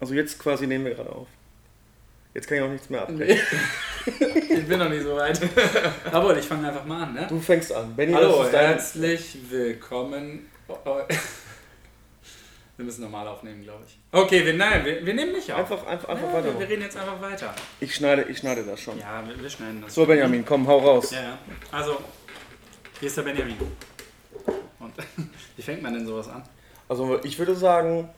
Also jetzt quasi nehmen wir gerade auf. Jetzt kann ich auch nichts mehr abbrechen. ich bin noch nicht so weit. Aber ich fange einfach mal an, ne? Du fängst an. Benny, Hallo, herzlich willkommen. Oh, oh. Wir müssen normal aufnehmen, glaube ich. Okay, wir, nein, wir, wir nehmen nicht auf. Einfach, einfach, einfach ja, weiter. Wir reden jetzt einfach weiter. Ich schneide, ich schneide das schon. Ja, wir, wir schneiden das. So, Benjamin, komm, hau raus. Ja, ja. Also, hier ist der Benjamin. Und wie fängt man denn sowas an? Also, ich würde sagen,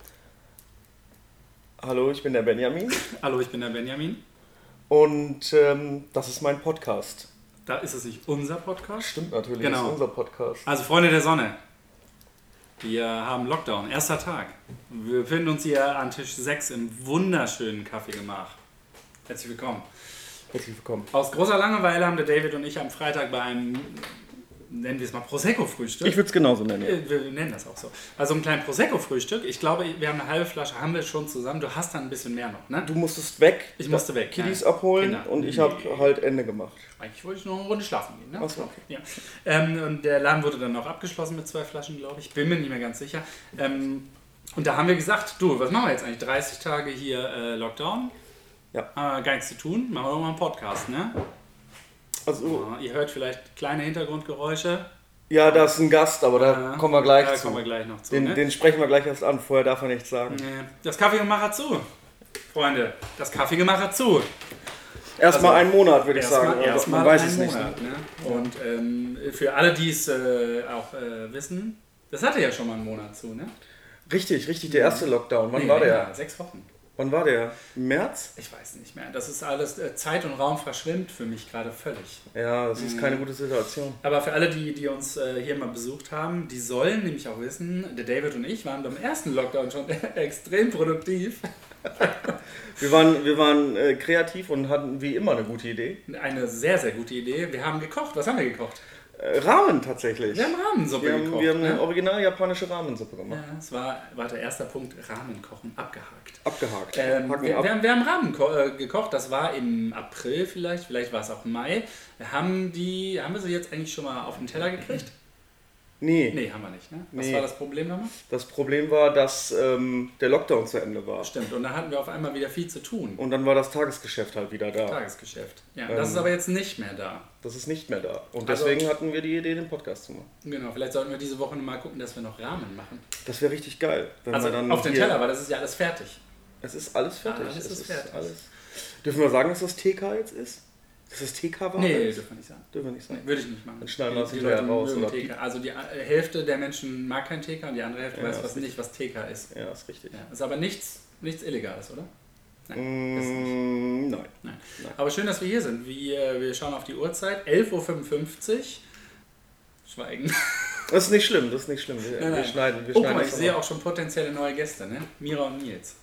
hallo, ich bin der Benjamin. hallo, ich bin der Benjamin. Und ähm, das ist mein Podcast. Da ist es nicht unser Podcast? Stimmt natürlich, genau. das ist unser Podcast. Also, Freunde der Sonne, wir haben Lockdown, erster Tag. Wir befinden uns hier an Tisch 6 im wunderschönen Kaffeegemach. Herzlich willkommen. Herzlich willkommen. Aus großer Langeweile haben der David und ich am Freitag bei einem nennen wir es mal Prosecco-Frühstück. Ich würde es genauso nennen. Ja. Wir nennen das auch so. Also ein kleines Prosecco-Frühstück. Ich glaube, wir haben eine halbe Flasche, haben wir schon zusammen. Du hast dann ein bisschen mehr noch, ne? Du musstest weg. Ich musste weg. Kiddies ja. abholen genau. und ich habe halt Ende gemacht. Eigentlich wollte ich noch eine Runde schlafen gehen, ne? Achso, okay. Ja. Ähm, und der Laden wurde dann auch abgeschlossen mit zwei Flaschen, glaube ich. Bin mir nicht mehr ganz sicher. Ähm, und da haben wir gesagt, du, was machen wir jetzt eigentlich? 30 Tage hier äh, Lockdown. Ja. Äh, gar nichts zu tun. Machen wir doch mal einen Podcast, ne? Also, ja, ihr hört vielleicht kleine Hintergrundgeräusche. Ja, da ist ein Gast, aber da ja, kommen wir gleich da zu. kommen wir gleich noch zu. Den, ne? den sprechen wir gleich erst an, vorher darf er nichts sagen. Das Kaffeegemacher zu, Freunde. Das Kaffeegemacher zu. Erstmal also, einen Monat, würde ich sagen. Mal, erst man weiß es nicht. Monat, ne? Und ähm, für alle, die es äh, auch äh, wissen, das hatte ja schon mal einen Monat zu, ne? Richtig, richtig, der erste Lockdown. Wann nee, war der? Sechs Wochen. Wann war der? Im März? Ich weiß nicht mehr. Das ist alles, äh, Zeit und Raum verschwimmt für mich gerade völlig. Ja, das ist keine gute Situation. Aber für alle, die, die uns äh, hier mal besucht haben, die sollen nämlich auch wissen, der David und ich waren beim ersten Lockdown schon extrem produktiv. wir waren, wir waren äh, kreativ und hatten wie immer eine gute Idee. Eine sehr, sehr gute Idee. Wir haben gekocht. Was haben wir gekocht? Ramen tatsächlich. Wir haben Rahmensuppe wir haben, gekocht. Wir haben eine ne? original japanische Rahmensuppe gemacht. Ja, das war, war der erste Punkt, Ramen kochen, abgehakt. Abgehakt. Ähm, wir, ab. wir, haben, wir haben Ramen äh, gekocht, das war im April vielleicht, vielleicht war es auch Mai. Haben, die, haben wir sie jetzt eigentlich schon mal auf den Teller gekriegt? Nee. Nee, haben wir nicht. Ne? Was nee. war das Problem nochmal? Das Problem war, dass ähm, der Lockdown zu Ende war. Stimmt, und da hatten wir auf einmal wieder viel zu tun. Und dann war das Tagesgeschäft halt wieder da. Tagesgeschäft. Ja, ähm, das ist aber jetzt nicht mehr da. Das ist nicht mehr da. Und also, deswegen hatten wir die Idee, den Podcast zu machen. Genau, vielleicht sollten wir diese Woche mal gucken, dass wir noch Rahmen machen. Das wäre richtig geil. also auf den Teller, weil das ist ja alles fertig. Es ist alles fertig. alles es ist fertig. Alles. Dürfen wir sagen, dass das TK jetzt ist? Dass das TK war? Nee, dürfen wir nicht sagen. Dürfen wir nicht sagen. Nee, würde ich nicht machen. Dann schneiden wir es hinterher raus. Oder TK. Also die Hälfte der Menschen mag kein TK und die andere Hälfte ja, weiß was nicht, was TK ist. Ja, ist richtig. Ja, ist aber nichts, nichts Illegales, oder? Nein, mm, nein. nein. nein. Aber schön, dass wir hier sind. Wir, wir schauen auf die Uhrzeit. 11.55 Uhr. Schweigen. Das ist nicht schlimm, das ist nicht schlimm. Wir, nein, wir schneiden. Wir oh, schneiden guck mal, ich sehe auch schon potenzielle neue Gäste, ne? Mira und Nils.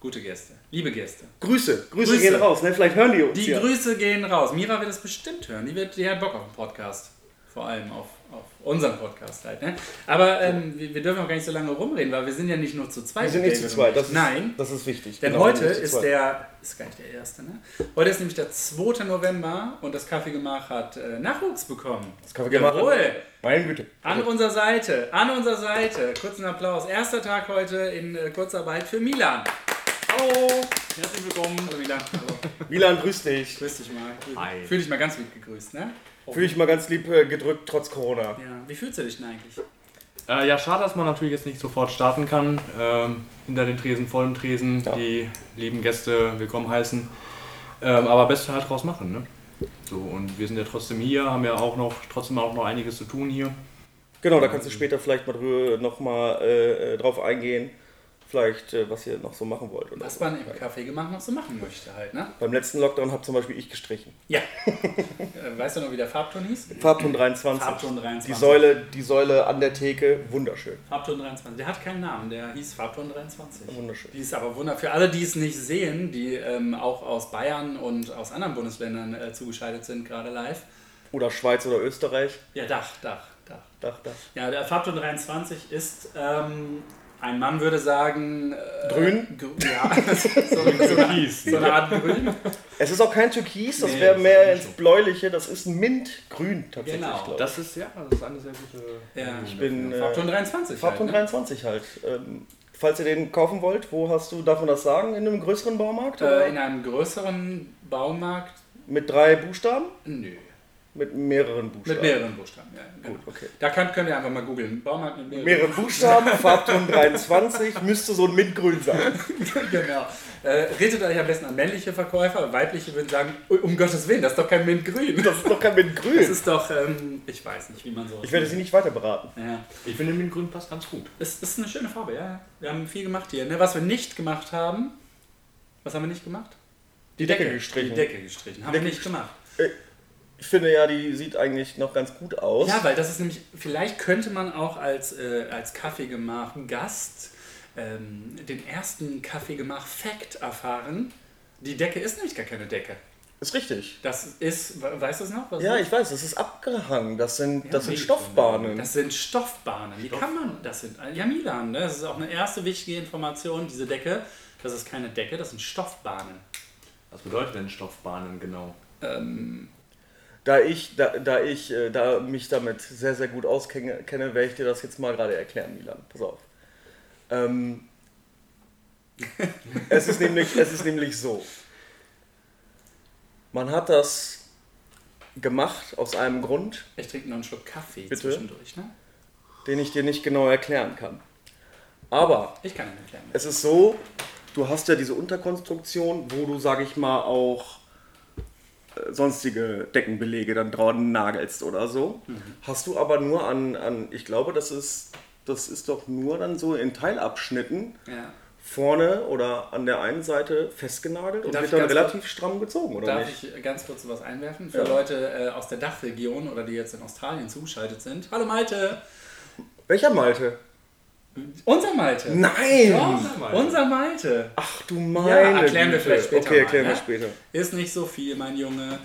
Gute Gäste. Liebe Gäste. Grüße. Grüße, Grüße. gehen raus. Ne? Vielleicht hören die uns. Die ja. Grüße gehen raus. Mira wird es bestimmt hören. Die, wird, die hat Bock auf den Podcast. Vor allem auf, auf unseren Podcast halt. Ne? Aber ähm, wir, wir, dürfen auch gar nicht so lange rumreden, weil wir sind ja nicht nur zu zweit. Wir sind nicht zu zweit. Das ist, Nein. Das ist wichtig. Denn genau, heute ist der, ist gar nicht der erste, ne? Heute ist nämlich der 2. November und das Kaffeegemach hat äh, Nachwuchs bekommen. Das Kaffeegemach. Jawohl. Meine Güte. An unserer Seite, an unserer Seite. Kurzen Applaus. Erster Tag heute in äh, Kurzarbeit für Milan. Hallo! Herzlich willkommen. Hallo Milan. Hallo. Milan, grüß dich. Grüß dich mal. Hi. Fühl dich mal ganz lieb gegrüßt, ne? Fühl dich mal ganz lieb äh, gedrückt, trotz Corona. Ja. Wie fühlst du dich denn eigentlich? Äh, ja, schade, dass man natürlich jetzt nicht sofort starten kann. Ähm, hinter den Tresen, vor dem Tresen, ja. die lieben Gäste willkommen heißen. Ähm, aber Beste halt draus machen, ne? So, und wir sind ja trotzdem hier, haben ja auch noch, trotzdem auch noch einiges zu tun hier. Genau, da kannst du später vielleicht mal drüber, noch mal äh, äh drauf eingehen vielleicht, äh, was ihr noch so machen wollt. Oder was man im Café gemacht noch so machen möchte halt, ne? Beim letzten Lockdown habe zum Beispiel ich gestrichen. Ja. Äh, weißt du noch, wie der Farbton hieß? Farbton 23. Farbton 23. Die Säule, die Säule an der Theke, wunderschön. Farbton 23. Der hat keinen Namen, der hieß Farbton 23. Wunderschön. Die ist aber wunderschön. Für alle, die es nicht sehen, die ähm, auch aus Bayern und aus anderen Bundesländern äh, zugeschaltet sind, gerade live. Oder Schweiz oder Österreich. Ja, Dach, Dach. Dach. Dach, Dach. Ja, der Farbton 23 ist ähm, ein Mann würde sagen. Äh, grün? Ja, so, so, eine, so, eine, Art Grün. Es ist auch kein Türkis, das nee, wäre mehr ins Bläuliche, das ist Mintgrün tatsächlich. Genau. Das ist ja, das ist eine sehr gute. Ja, ich bin. Farbton 23. Farbton halt, ne? 23 halt. Ähm, falls ihr den kaufen wollt, wo hast du, darf man das sagen, in einem größeren Baumarkt? Oder? Äh, in einem größeren Baumarkt? Mit drei Buchstaben? Nö. Mit mehreren Buchstaben. Mit mehreren Buchstaben, ja. Genau. Gut, okay. Da könnt, könnt ihr einfach mal googeln. Baumarkt mit mehreren, Mehrere Buchstaben, Farbton 23, müsste so ein Mintgrün sein. genau. Äh, redet euch am besten an männliche Verkäufer. Weibliche würden sagen, "Ui, um Gottes Willen, das ist doch kein Mintgrün. Das ist doch kein Mintgrün. Das ist doch, ähm, ich weiß nicht, wie man so. Ich werde sie nicht weiter beraten. Ja. Ich finde, Mintgrün passt ganz gut. Es ist eine schöne Farbe, ja. Wir haben viel gemacht hier. Ne? Was wir nicht gemacht haben, was haben wir nicht gemacht? Die Decke gestrichen. Die Decke gestrichen. Haben wir nicht gemacht. Ich finde ja, die sieht eigentlich noch ganz gut aus. Ja, weil das ist nämlich, vielleicht könnte man auch als, äh, als Kaffeegemach Gast ähm, den ersten Kaffeegemach Fact erfahren. Die Decke ist nämlich gar keine Decke. Ist richtig. Das ist, we- weißt du es noch? Was Ja, ist? ich weiß, das ist abgehangen. Das sind, Ja, das sind Stoffbahnen. Das sind Stoffbahnen. Wie kann man, das sind, ja Milan, ne? das ist auch eine erste wichtige Information, diese Decke. Das ist keine Decke, das sind Stoffbahnen. Was bedeutet denn Stoffbahnen genau? Ähm, Da ich, da, da ich äh, da mich damit sehr, sehr gut auskenne, kenne, werde ich dir das jetzt mal gerade erklären, Milan. Pass auf. Ähm, es, ist nämlich, es ist nämlich so. Man hat das gemacht aus einem Grund, ich trinke noch einen Schluck Kaffee Bitte? zwischendurch. Ne? den ich dir nicht genau erklären kann. Aber Ich kann ihn erklären. es ist so, du hast ja diese Unterkonstruktion, wo du, sag ich mal, auch sonstige Deckenbelege dann dran nagelst oder so. Hast du aber nur an, an, ich glaube, das ist, das ist doch nur dann so in Teilabschnitten Ja. vorne oder an der einen Seite festgenagelt und Darf wird dann relativ stramm gezogen, oder Darf nicht? ich ganz kurz was einwerfen? Für Ja. Leute äh, aus der Dachregion oder die jetzt in Australien zugeschaltet sind. Hallo Malte! Welcher Malte? Unser Malte! Nein! Doch, Malte. unser Malte! Ach du meine Ja, erklären wir vielleicht später Okay, mal, erklären wir ne? später. Ist nicht so viel, mein Junge.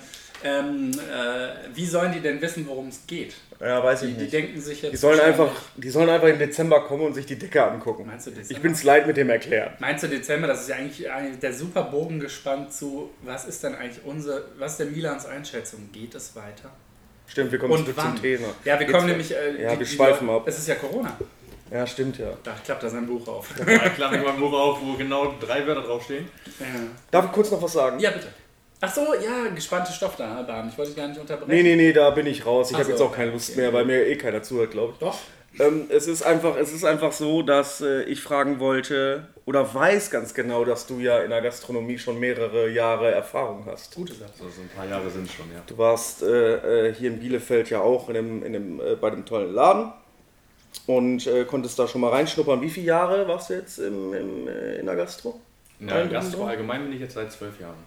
Ähm, äh, wie sollen die denn wissen, worum es geht? Ja, weiß ich Die, die nicht. denken sich jetzt. Die sollen, einfach, die sollen einfach im Dezember kommen und sich die Decke angucken. Meinst du Dezember? Ich bin's leid mit dem Erklären. Meinst du Dezember? Das ist ja eigentlich der super Bogen gespannt zu, was ist denn eigentlich unsere, was ist denn Milans Einschätzung? Geht es weiter? Stimmt, wir kommen Und zurück wann? zum Thema. Ja, wir Geht's kommen nämlich. Äh, Ja, die- wir die- schweifen ab. Es ist ja Corona. Ja, stimmt ja. Da klappt da sein Buch auf. Da klappe ich mal ein Buch auf, wo genau drei Wörter draufstehen. ja. Darf ich kurz noch was sagen? ja, bitte. Ach so, ja, gespannte Stoffbahn. Ich wollte dich gar nicht unterbrechen. Nee, nee, nee, da bin ich raus. Ich habe jetzt so, auch keine okay. Lust mehr, weil mir eh keiner zuhört, glaube ich. Doch. Ähm, es, ist einfach, es ist einfach so, dass äh, ich fragen wollte oder weiß ganz genau, dass du ja in der Gastronomie schon mehrere Jahre Erfahrung hast. Gute Sache. Also so ein paar Jahre sind es schon, ja. Du warst äh, äh, hier in Bielefeld ja auch in einem, in einem, äh, bei einem tollen Laden und äh, konntest da schon mal reinschnuppern. Wie viele Jahre warst du jetzt im, im, äh, in der Gastro? In der Gastro allgemein bin ich jetzt seit zwölf Jahren.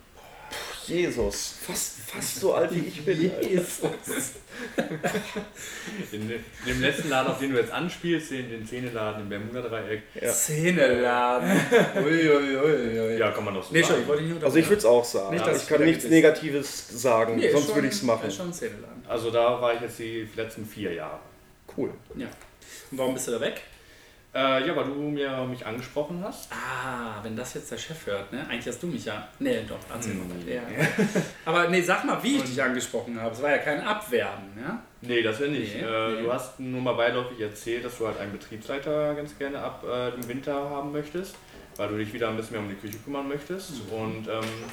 Jesus, fast, fast so alt wie ich bin. Jesus. In, in dem letzten Laden, auf den du jetzt anspielst, den, den Zähneladen im Bermuda-Dreieck. Ja. Zähneladen. Ui, ui, ui, ui. Ja, kann man doch so Nee, schon, sagen. ich wollte nicht Also ich würde es auch sagen. Nicht, ich kann nichts bist. Negatives sagen, Nee, ist sonst schon- würde ich es machen. Ist schon Zähneladen. Also da war ich jetzt die letzten vier Jahre. Cool. Ja. Warum bist du da weg? Äh, ja, weil du mir mich angesprochen hast. Ah, wenn das jetzt der Chef hört, ne? Eigentlich hast du mich ja. Nee, doch, erzähl mal. Hm. Ja. Aber nee, sag mal, wie ich dich angesprochen habe. Es war ja kein Abwerben, ja? Nee, das ja nicht. Nee, äh, nee. Du hast nur mal beiläufig erzählt, dass du halt einen Betriebsleiter ganz gerne ab äh, dem Winter haben möchtest, weil du dich wieder ein bisschen mehr um die Küche kümmern möchtest. Mhm. Und ähm,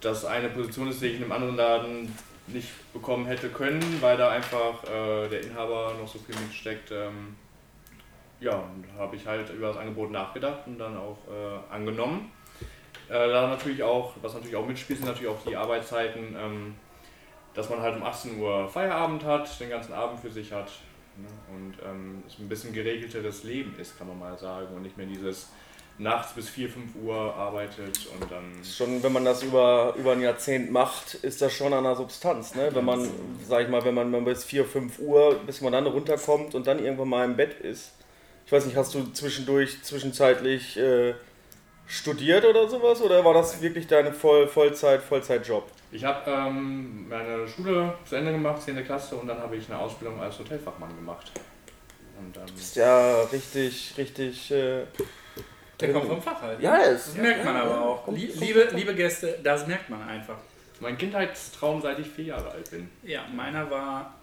das eine Position ist, die ich in einem anderen Laden nicht bekommen hätte können, weil da einfach äh, der Inhaber noch so viel mitsteckt. Ähm, ja, habe ich halt über das Angebot nachgedacht und dann auch äh, angenommen. Äh, da natürlich auch, was natürlich auch mitspielt, sind natürlich auch die Arbeitszeiten. Ähm, dass man halt um 18 Uhr Feierabend hat, den ganzen Abend für sich hat ne? und ähm, es ein bisschen geregelteres Leben ist, kann man mal sagen, und nicht mehr dieses nachts bis 4, 5 Uhr arbeitet und dann. Schon, wenn man das über, über ein Jahrzehnt macht, ist das schon an der Substanz. Ne? Wenn man, sag ich mal, wenn man, wenn man bis 4, 5 Uhr, bis man dann runterkommt und dann irgendwann mal im Bett ist. Ich weiß nicht, hast du zwischendurch, zwischenzeitlich äh, studiert oder sowas? Oder war das wirklich deine Voll Vollzeit, Vollzeitjob? Ich habe ähm, meine Schule zu Ende gemacht, 10. Klasse, und dann habe ich eine Ausbildung als Hotelfachmann gemacht. Und dann. Ist ja richtig, richtig. Äh, Der kommt vom Fach halt. ja, es Das merkt man aber auch. kommt- Lie- kommt- Liebe, liebe Gäste, das merkt man einfach. Mein Kindheitstraum, seit ich vier Jahre alt bin. Ja, meiner war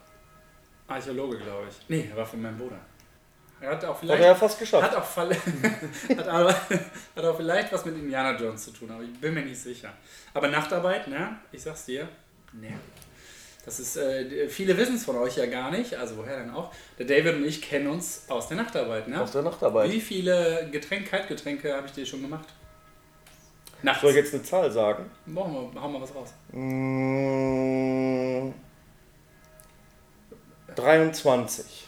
Archäologe, glaube ich. Nee, er war für meinen Bruder. Er hat auch Hat vielleicht. er ja fast geschafft. Hat auch, hat, aber, hat auch vielleicht was mit Indiana Jones zu tun, aber ich bin mir nicht sicher. Aber Nachtarbeit, ne? Ich sag's dir, ne. Das ist, äh, viele wissen es von euch ja gar nicht, also woher denn auch? Der David und ich kennen uns aus der Nachtarbeit, ne? Aus der Nachtarbeit. Wie viele Getränke, Kaltgetränke habe ich dir schon gemacht? Nachts. Soll ich jetzt eine Zahl sagen? Machen wir, hauen wir was raus. Mm, 23.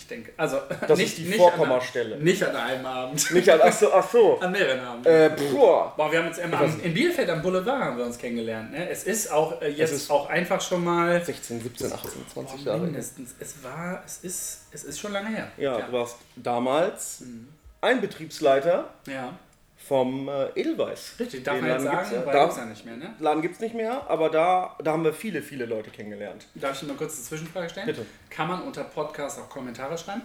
Ich denke. Also, Das nicht, ist die nicht Vorkommastelle. An, nicht an einem Abend. Nicht an, ach so, ach so. An mehreren Abenden. Äh, boah. Boah, wir haben uns im, weiß am, in Bielefeld am Boulevard haben wir uns kennengelernt. Ne? Es ist auch äh, jetzt ist- auch einfach schon mal 16, 17, 18, 20 boah, Jahre. mindestens. Es war, es ist, es ist schon lange her. Ja, ja. du warst damals ein Betriebsleiter ja. Vom äh, Edelweiß. richtig. Darf Den man jetzt Laden sagen, weil Da- gibt's ja nicht mehr. Ne? Laden gibt es nicht mehr, aber da, da haben wir viele, viele Leute kennengelernt. Darf ich dir mal kurz eine Zwischenfrage stellen? Bitte. Kann man unter Podcast auch Kommentare schreiben?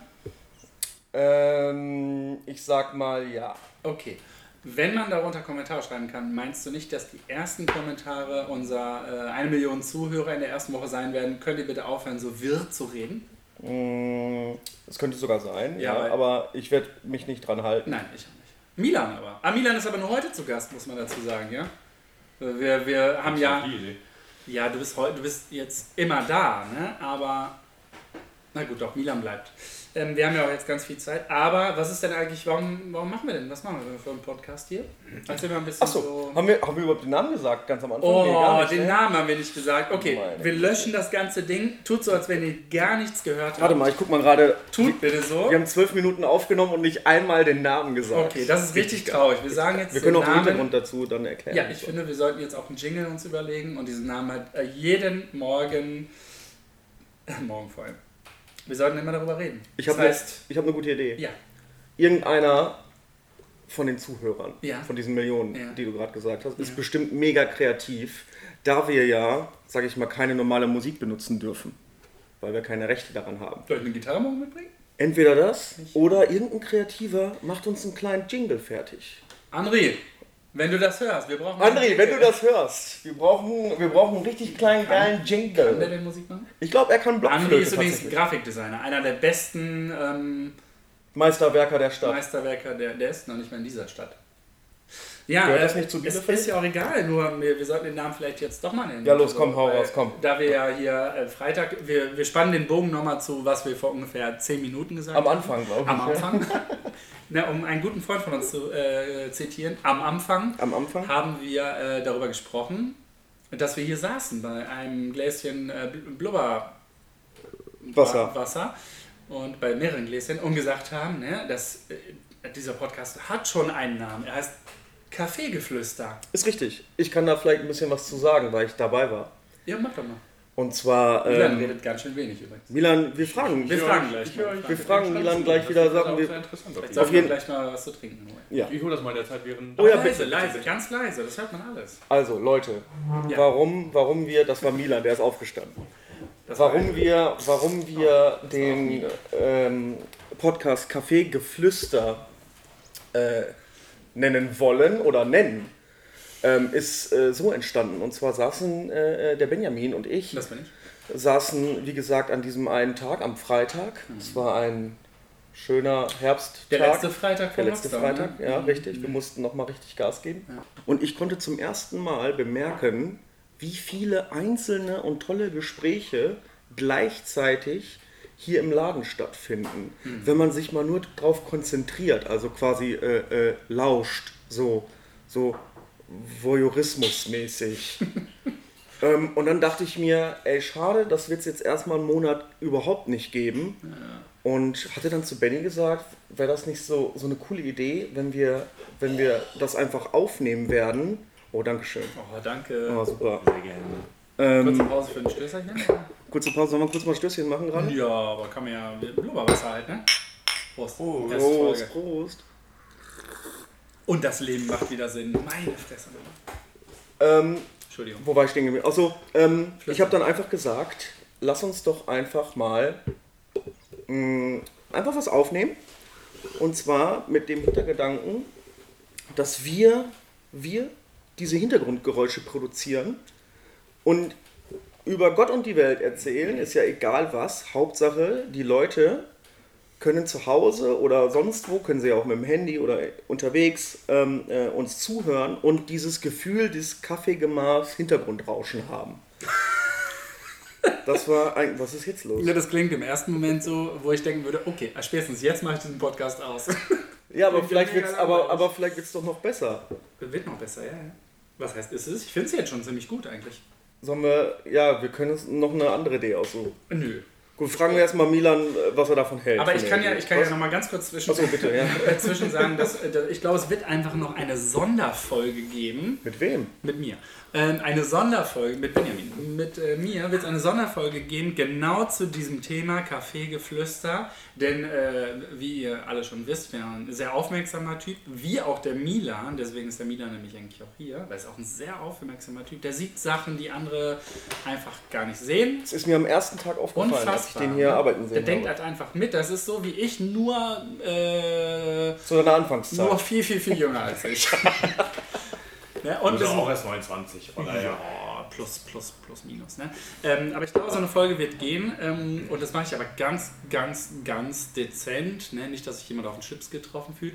Ähm, ich sag mal ja. Okay. Wenn man darunter Kommentare schreiben kann, meinst du nicht, dass die ersten Kommentare unserer äh, 1 Million Zuhörer in der ersten Woche sein werden? Könnt ihr bitte aufhören, so wirr zu reden? Mm, Das könnte sogar sein, Ja, ja, aber ich werde mich nicht dran halten. Nein, ich. Milan aber. Ah, Milan ist aber nur heute zu Gast, muss man dazu sagen, ja? Wir, wir haben ja. Idee. Ja, du bist, heute, du bist jetzt immer da, ne? Aber. Na gut, doch, Milan bleibt. Ähm, wir haben ja auch jetzt ganz viel Zeit. Aber was ist denn eigentlich, warum, warum machen wir denn? Was machen wir für einen Podcast hier? Erzähl mal ein bisschen Achso, so. haben, wir, haben wir überhaupt den Namen gesagt? Ganz am Anfang? Oh, Nee, nicht, den ne? Namen haben wir nicht gesagt. Okay, Meine wir löschen das ganze Ding. Tut so, als wenn ihr gar nichts gehört habt. Warte mal, ich guck mal gerade. Tut bitte so. Wir haben zwölf Minuten aufgenommen und nicht einmal den Namen gesagt. Okay, das ist richtig traurig. Wir sagen jetzt Wir können auch den. Hintergrund dazu dann erklären. Ja, ich finde, wir sollten jetzt auch einen Jingle uns überlegen und diesen Namen halt äh, jeden Morgen, morgen vor allem. Wir sollten immer darüber reden. Ich das habe heißt, ich hab eine gute Idee. ja, Irgendeiner von den Zuhörern, Ja. von diesen Millionen, Ja. die du gerade gesagt hast, ist Ja. bestimmt mega kreativ, da wir ja, sage ich mal, keine normale Musik benutzen dürfen, weil wir keine Rechte daran haben. soll ich eine Gitarre morgen mitbringen? Entweder das oder irgendein Kreativer macht uns einen kleinen Jingle fertig. André, wenn du das hörst, wir brauchen. André, einen wenn du Jingle. das hörst, wir brauchen, wir brauchen einen richtig kleinen, geilen Kann der Jingle. denn Musik machen? Ich glaube, er kann André Blockflöte ist übrigens. Grafikdesigner, einer der besten ähm, Meisterwerker der Stadt. Meisterwerker, der, der ist noch nicht mal in dieser Stadt. Ja, Gehört äh, das nicht zu es ist ja auch egal, nur wir, wir sollten den Namen vielleicht jetzt doch mal nennen. Ja, los, komm, hau weil- raus, komm. Da wir ja hier äh, Freitag, wir, wir spannen den Bogen nochmal zu, was wir vor ungefähr 10 Minuten gesagt Am haben. Anfang, glaube ich. Am ja. Anfang. Na, um einen guten Freund von uns zu äh, zitieren, am Anfang Am Anfang? haben wir äh, darüber gesprochen, dass wir hier saßen bei einem Gläschen äh, Bl- Blubber Wasser. Wasser und bei mehreren Gläschen und gesagt haben, ne, dass äh, dieser Podcast hat schon einen Namen. Er heißt Kaffeegeflüster. Ist richtig. Ich kann da vielleicht ein bisschen was zu sagen, weil ich dabei war. Ja, mach doch mal. Und zwar, Milan ähm, redet ganz schön wenig übrigens. Milan, wir fragen. Wir fragen gleich Ich mal. Wir fragen Milan gleich wieder Sachen, wir- auf sollten Auf wir jeden- gleich mal was zu trinken holen. Ja. Ich hole das mal in der Zeit während. Oh ja, leise, bitte, leise, bitte. ganz leise, das hört man alles. Also, Leute, Ja. warum, warum wir, das war Milan, der ist aufgestanden. Das war Warum wir, warum wir den ähm, Podcast Café Geflüster äh, nennen wollen oder nennen, ähm, ist äh, so entstanden. Und zwar saßen äh, der Benjamin und ich, ich. saßen, wie gesagt, an diesem einen Tag, am Freitag. Es war ein schöner Herbsttag. Der letzte Freitag vor Der letzte Lockdown, Freitag, ne? ja, Mhm. richtig. Wir mussten nochmal richtig Gas geben. Ja. Und ich konnte zum ersten Mal bemerken, wie viele einzelne und tolle Gespräche gleichzeitig hier im Laden stattfinden. Mhm. Wenn man sich mal nur darauf konzentriert, also quasi äh, äh, lauscht, so, so Voyeurismus-mäßig. ähm, und dann dachte ich mir, ey, schade, das wird es jetzt erstmal einen Monat überhaupt nicht geben. Und hatte dann zu Benny gesagt, wäre das nicht so, so eine coole Idee, wenn wir, wenn wir das einfach aufnehmen werden. Oh, Dankeschön. Oh, danke. Oh, super. Sehr gerne. Kurze Ähm, Pause für ein Stößerchen? kurze Pause, sollen wir kurz mal Stößchen machen gerade? Ja, aber kann man ja Blubberwasser halt, ne? Prost. Folge. Prost, Prost. Und das Leben macht wieder Sinn. Meine Fresse. Ähm, Entschuldigung. wo war ich stehen geblieben? Achso, ähm, ich habe dann einfach gesagt, lass uns doch einfach mal mh, einfach was aufnehmen. Und zwar mit dem Hintergedanken, dass wir, wir diese Hintergrundgeräusche produzieren und über Gott und die Welt erzählen, ist ja egal was. Hauptsache, die Leute können zu Hause oder sonst wo, können sie ja auch mit dem Handy oder unterwegs ähm, äh, uns zuhören und dieses Gefühl des Kaffeegemachs Hintergrundrauschen haben. Das war ein, was ist jetzt los? Ja, das klingt im ersten Moment so, wo ich denken würde, okay, spätestens jetzt mache ich diesen Podcast aus. Ja, aber vielleicht wird's, aber, aber vielleicht wird's doch noch besser. Wird noch besser, ja. ja. Was heißt ist es? Ich finde es jetzt schon ziemlich gut eigentlich. Sollen wir, ja, wir können uns noch eine andere Idee aussuchen. Nö. Gut, fragen wir erstmal Milan, äh, was er davon hält. Aber ich kann ja, ich kann ja Was? noch mal ganz kurz zwischen, Achso, bitte, ja. äh, zwischen sagen, dass, äh, dass ich glaube, es wird einfach noch eine Sonderfolge geben Mit wem? mit mir. Ähm, eine Sonderfolge mit Benjamin. Mit äh, mir wird es eine Sonderfolge geben, genau zu diesem Thema Kaffeegeflüster. Denn, wie ihr alle schon wisst, wir ein sehr aufmerksamer Typ, wie auch der Milan. Deswegen ist der Milan nämlich eigentlich auch hier, weil er ist auch ein sehr aufmerksamer Typ. Der sieht Sachen, die andere einfach gar nicht sehen. Es ist mir am ersten Tag aufgefallen, als ich den hier ne? arbeiten Der sehen denkt habe. halt einfach mit. Das ist so wie ich, nur, äh, Zu deiner Anfangszeit. nur viel, viel, viel jünger als ich. ne? Und sind- auch erst 29. Von daher. ja, plus, plus, plus, minus. Ne? Ähm, aber ich glaube, so eine Folge wird gehen. Ähm, und das mache ich aber ganz, ganz, ganz dezent. Ne? Nicht, dass sich jemand auf den Chips getroffen fühlt.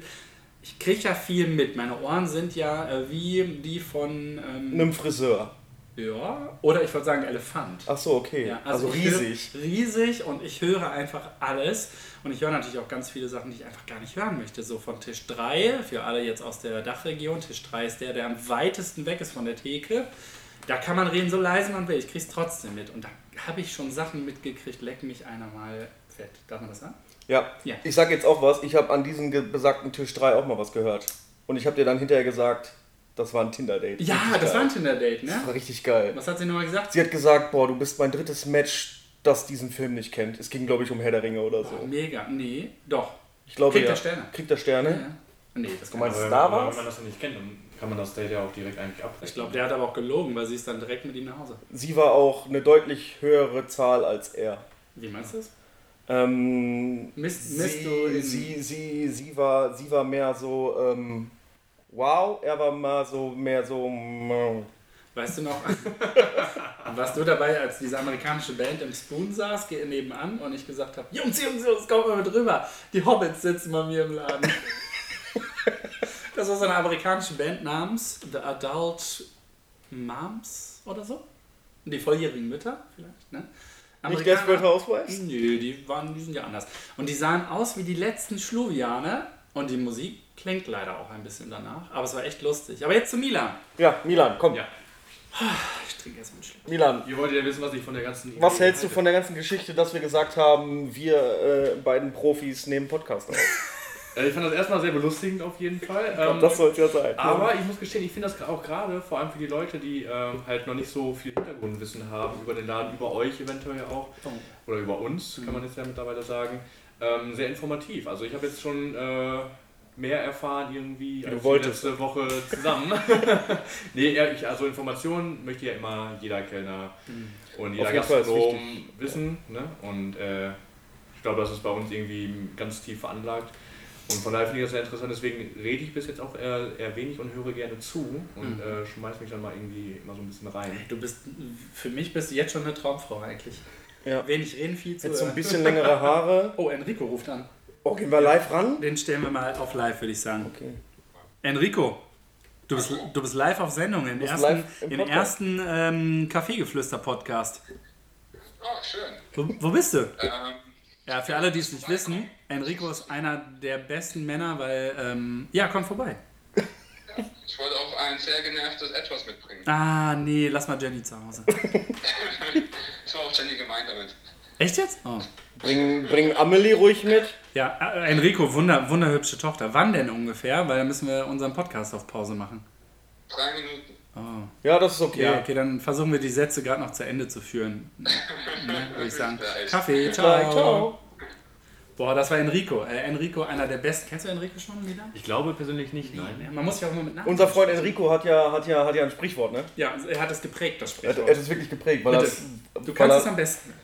Ich kriege ja viel mit. Meine Ohren sind ja äh, wie die von. Ähm, Einem Friseur. Ja, oder ich würde sagen Elefant. Ach so, okay. Ja, also, ich riesig. Riesig und ich höre einfach alles. Und ich höre natürlich auch ganz viele Sachen, die ich einfach gar nicht hören möchte. So von Tisch 3, für alle jetzt aus der Dachregion. Tisch 3 ist der, der am weitesten weg ist von der Theke. Da kann man reden, so leise man will. Ich krieg's trotzdem mit. Und da habe ich schon Sachen mitgekriegt. Leck mich einer mal fett. Darf man das sagen? Ja. Ja. Ich sag jetzt auch was. Ich habe an diesem besagten Tisch 3 auch mal was gehört. Und ich habe dir dann hinterher gesagt, das war ein Tinder-Date. Ja, Richtig das geil. war ein Tinder-Date, Das ne? war richtig geil. Was hat sie nochmal gesagt? Sie hat gesagt, boah, du bist mein drittes Match, das diesen Film nicht kennt. Es ging, glaube ich, um Herr der Ringe oder so. Mega. Nee, doch. Ich glaube, Kriegt ja. er Sterne. Kriegt er Sterne? Ja. Nee, das Du kann meinst man- Aber Star Wars? wenn man das ja nicht kennt, dann kann man das Date ja auch direkt eigentlich abbrechen. Ich glaube, der hat aber auch gelogen, weil sie ist dann direkt mit ihm nach Hause. Sie war auch eine deutlich höhere Zahl als er. Wie meinst du das? Ähm, misst sie, du sie, sie, sie, war, sie war mehr so, ähm, wow, er war mal so, mehr so, Weißt du noch, warst du dabei, als diese amerikanische Band im Spoon saß, ge- nebenan und ich gesagt habe, Jungs, Jungs, Jungs, kommt mal mit rüber. Die Hobbits sitzen bei mir im Laden. Das war so eine amerikanische Band namens The Adult Moms oder so. Die volljährigen Mütter vielleicht, ne? nicht Desperate Housewives? Nö, die, waren, die sind ja anders. Und die sahen aus wie die letzten Schluvianer. Und die Musik klingt leider auch ein bisschen danach. Aber es war echt lustig. Aber jetzt zu Milan. Ja, Milan, komm. Ja. Ich trinke erst mal einen Schluck. Milan, Ihr wollt ja wissen, was ich von der ganzen. was Idee hältst du von der ganzen Geschichte, dass wir gesagt haben, wir äh, beiden Profis nehmen Podcast auf? Also ich fand das erstmal sehr belustigend auf jeden Fall. Ähm, das soll es ja sein. aber ich muss gestehen, ich finde das auch gerade, vor allem für die Leute, die ähm, halt noch nicht so viel Hintergrundwissen haben über den Laden, über euch eventuell auch, oder über uns, kann man jetzt ja mittlerweile sagen, ähm, sehr informativ. Also ich habe jetzt schon äh, mehr erfahren irgendwie du als die wolltest. letzte Woche zusammen. nee, ja, ich, also Informationen möchte ja immer jeder Kellner und jeder Gastronom wissen. Ne? Und äh, ich glaube, das ist bei uns irgendwie ganz tief veranlagt. Und von daher finde ich das sehr interessant, deswegen rede ich bis jetzt auch eher, eher wenig und höre gerne zu und Mhm. äh, schmeiß mich dann mal irgendwie immer so ein bisschen rein. Du bist, für mich bist du jetzt schon eine Traumfrau eigentlich. Ja. Wenig reden, viel zu Jetzt so ein bisschen längere Haare. Oh, Enrico ruft an. Oh, gehen wir live ran? Den stellen wir mal auf live, würde ich sagen. Okay. Enrico, du bist, du bist live auf Sendung im ersten, im im Podcast. ersten ähm, Kaffeegeflüster-Podcast. Oh, schön. Wo, wo bist du? Ähm, Ja, für alle, die es nicht wissen, Enrico ist einer der besten Männer, weil, ähm, ja, komm vorbei. ich wollte auch ein sehr genervtes Etwas mitbringen. Ah, nee, lass mal Jenny zu Hause. Das war auch Jenny gemeint damit. Echt jetzt? Oh. Bring, bring Amelie ruhig mit. Ja, äh, Enrico, wunder, wunderhübsche Tochter. Wann denn ungefähr? Weil dann müssen wir unseren Podcast auf Pause machen. Drei Minuten. Oh. Ja, das ist okay. Ja, okay, dann versuchen wir die Sätze gerade noch zu Ende zu führen. Ne, würde ich sagen. Kaffee, ciao. Ciao. ciao. Boah, das war Enrico. Äh, Enrico, einer der besten. Kennst du Enrico schon wieder? Ich glaube persönlich nicht, nein. Man muss ja auch immer mit Namen. Unser Freund Enrico hat ja, hat ja, hat ja ein Sprichwort, ne? Ja, er hat es geprägt, das Sprichwort. er hat es wirklich geprägt, weil, Bitte. das, Du weil kannst er, es am besten.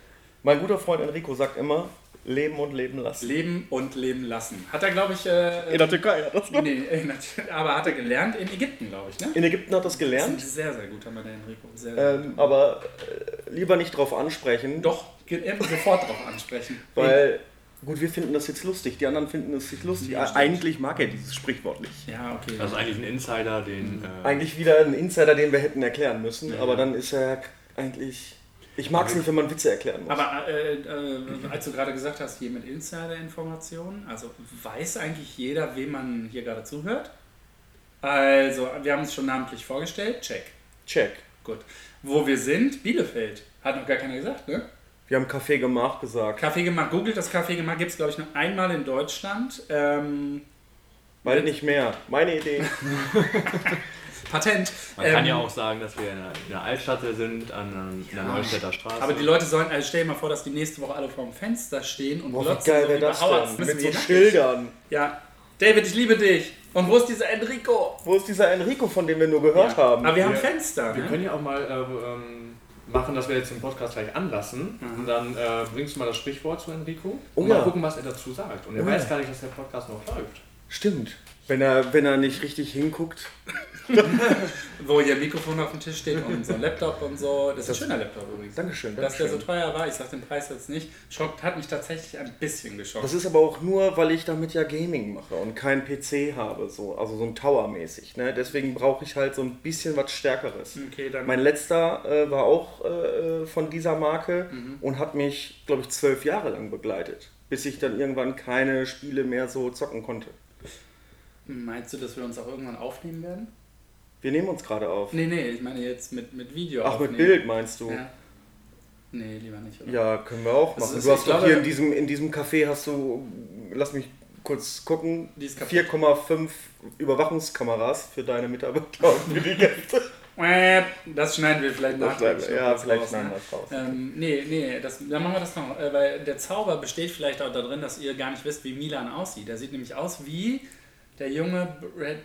Mein guter Freund Enrico sagt immer, leben und leben lassen. Leben und leben lassen. Hat er, glaube ich, äh, In der Türkei hat das nee, äh, natürlich, aber hat er gelernt in Ägypten, glaube ich, ne? In Ägypten hat das Das ist gelernt, sehr, sehr gut, haben wir der Enrico. Sehr, sehr ähm, aber äh, lieber nicht drauf ansprechen, Doch, geht er sofort drauf ansprechen. weil Gut, wir finden das jetzt lustig, die anderen finden es nicht lustig. Ja, eigentlich mag er dieses Sprichwort nicht. Ja, okay. Das ist eigentlich ein Insider, den. Äh, Eigentlich wieder ein Insider, den wir hätten erklären müssen, aber dann ist er eigentlich. Ich mag es nicht, wenn man Witze erklären muss. Aber äh, äh, als du gerade gesagt hast, hier mit Insider-Informationen, also weiß eigentlich jeder, wem man hier gerade zuhört? Also, wir haben uns schon namentlich vorgestellt. Check. Check. Gut. Wo wir sind, Bielefeld. Hat noch gar keiner gesagt, ne? Wir haben Kaffee gemacht gesagt. Kaffee gemacht. Googelt das Kaffee gemacht. Gibt es, glaube ich, nur einmal in Deutschland. Ähm, Bald nicht mehr. Meine Idee. Patent. man kann Ähm, ja auch sagen, dass wir in der, Altstadt sind, an ähm, in der Neustädter Straße. Aber die Leute sollen, also stell dir mal vor, dass die nächste Woche alle vorm Fenster stehen und Boah, wie glotzen geil so wäre wie das Howard denn? Mit wie so. Schildern. Ja. David, ich liebe dich. Und wo ist dieser Enrico? Wo ist dieser Enrico, von dem wir nur gehört Ja. haben? Aber wir haben Wir- Fenster. wir Ne? können ja auch mal äh, ähm, machen, dass wir jetzt den Podcast gleich anlassen. Und dann äh, bringst du mal das Sprichwort zu Enrico Oh und ja. mal gucken, was er dazu sagt. Und er Oh weiß ja. gar nicht, dass der Podcast noch läuft. Stimmt. Wenn er, wenn er nicht richtig hinguckt. Wo hier ein Mikrofon auf dem Tisch steht und so ein Laptop und so. Das ist ein schöner Laptop übrigens. Dankeschön. Dass der so Dankeschön. teuer war, ich sag den Preis jetzt nicht, schockt, hat mich tatsächlich ein bisschen geschockt. Das ist aber auch nur, weil ich damit ja Gaming mache und keinen PC habe, so, also so ein Tower-mäßig. Ne? Deswegen brauche ich halt so ein bisschen was Stärkeres. okay, dann. Mein letzter äh, war auch äh, von dieser Marke Mhm. und hat mich, glaube ich, zwölf Jahre lang begleitet, bis ich dann irgendwann keine Spiele mehr so zocken konnte. Meinst du, dass wir uns auch irgendwann aufnehmen werden? Wir nehmen uns gerade auf. Nee, nee, ich meine jetzt mit, mit Video. Ach, mit aufnehmen. Bild meinst du? Ja. Nee, lieber nicht, oder? Ja, können wir auch Das machen. ist- du hast doch glaube- hier in diesem, in diesem Café hast du, lass mich kurz gucken, Die ist kaputt. 4,5 Überwachungskameras für deine Mitarbeiter und für die Gäste. Äh, Das schneiden wir vielleicht Das noch ja, vielleicht raus, schneiden ne? wir es raus. Ähm, nee, nee, das, dann machen wir das noch. Äh, weil der Zauber besteht vielleicht auch darin, dass ihr gar nicht wisst, wie Milan aussieht. Der sieht nämlich aus wie der junge Brad.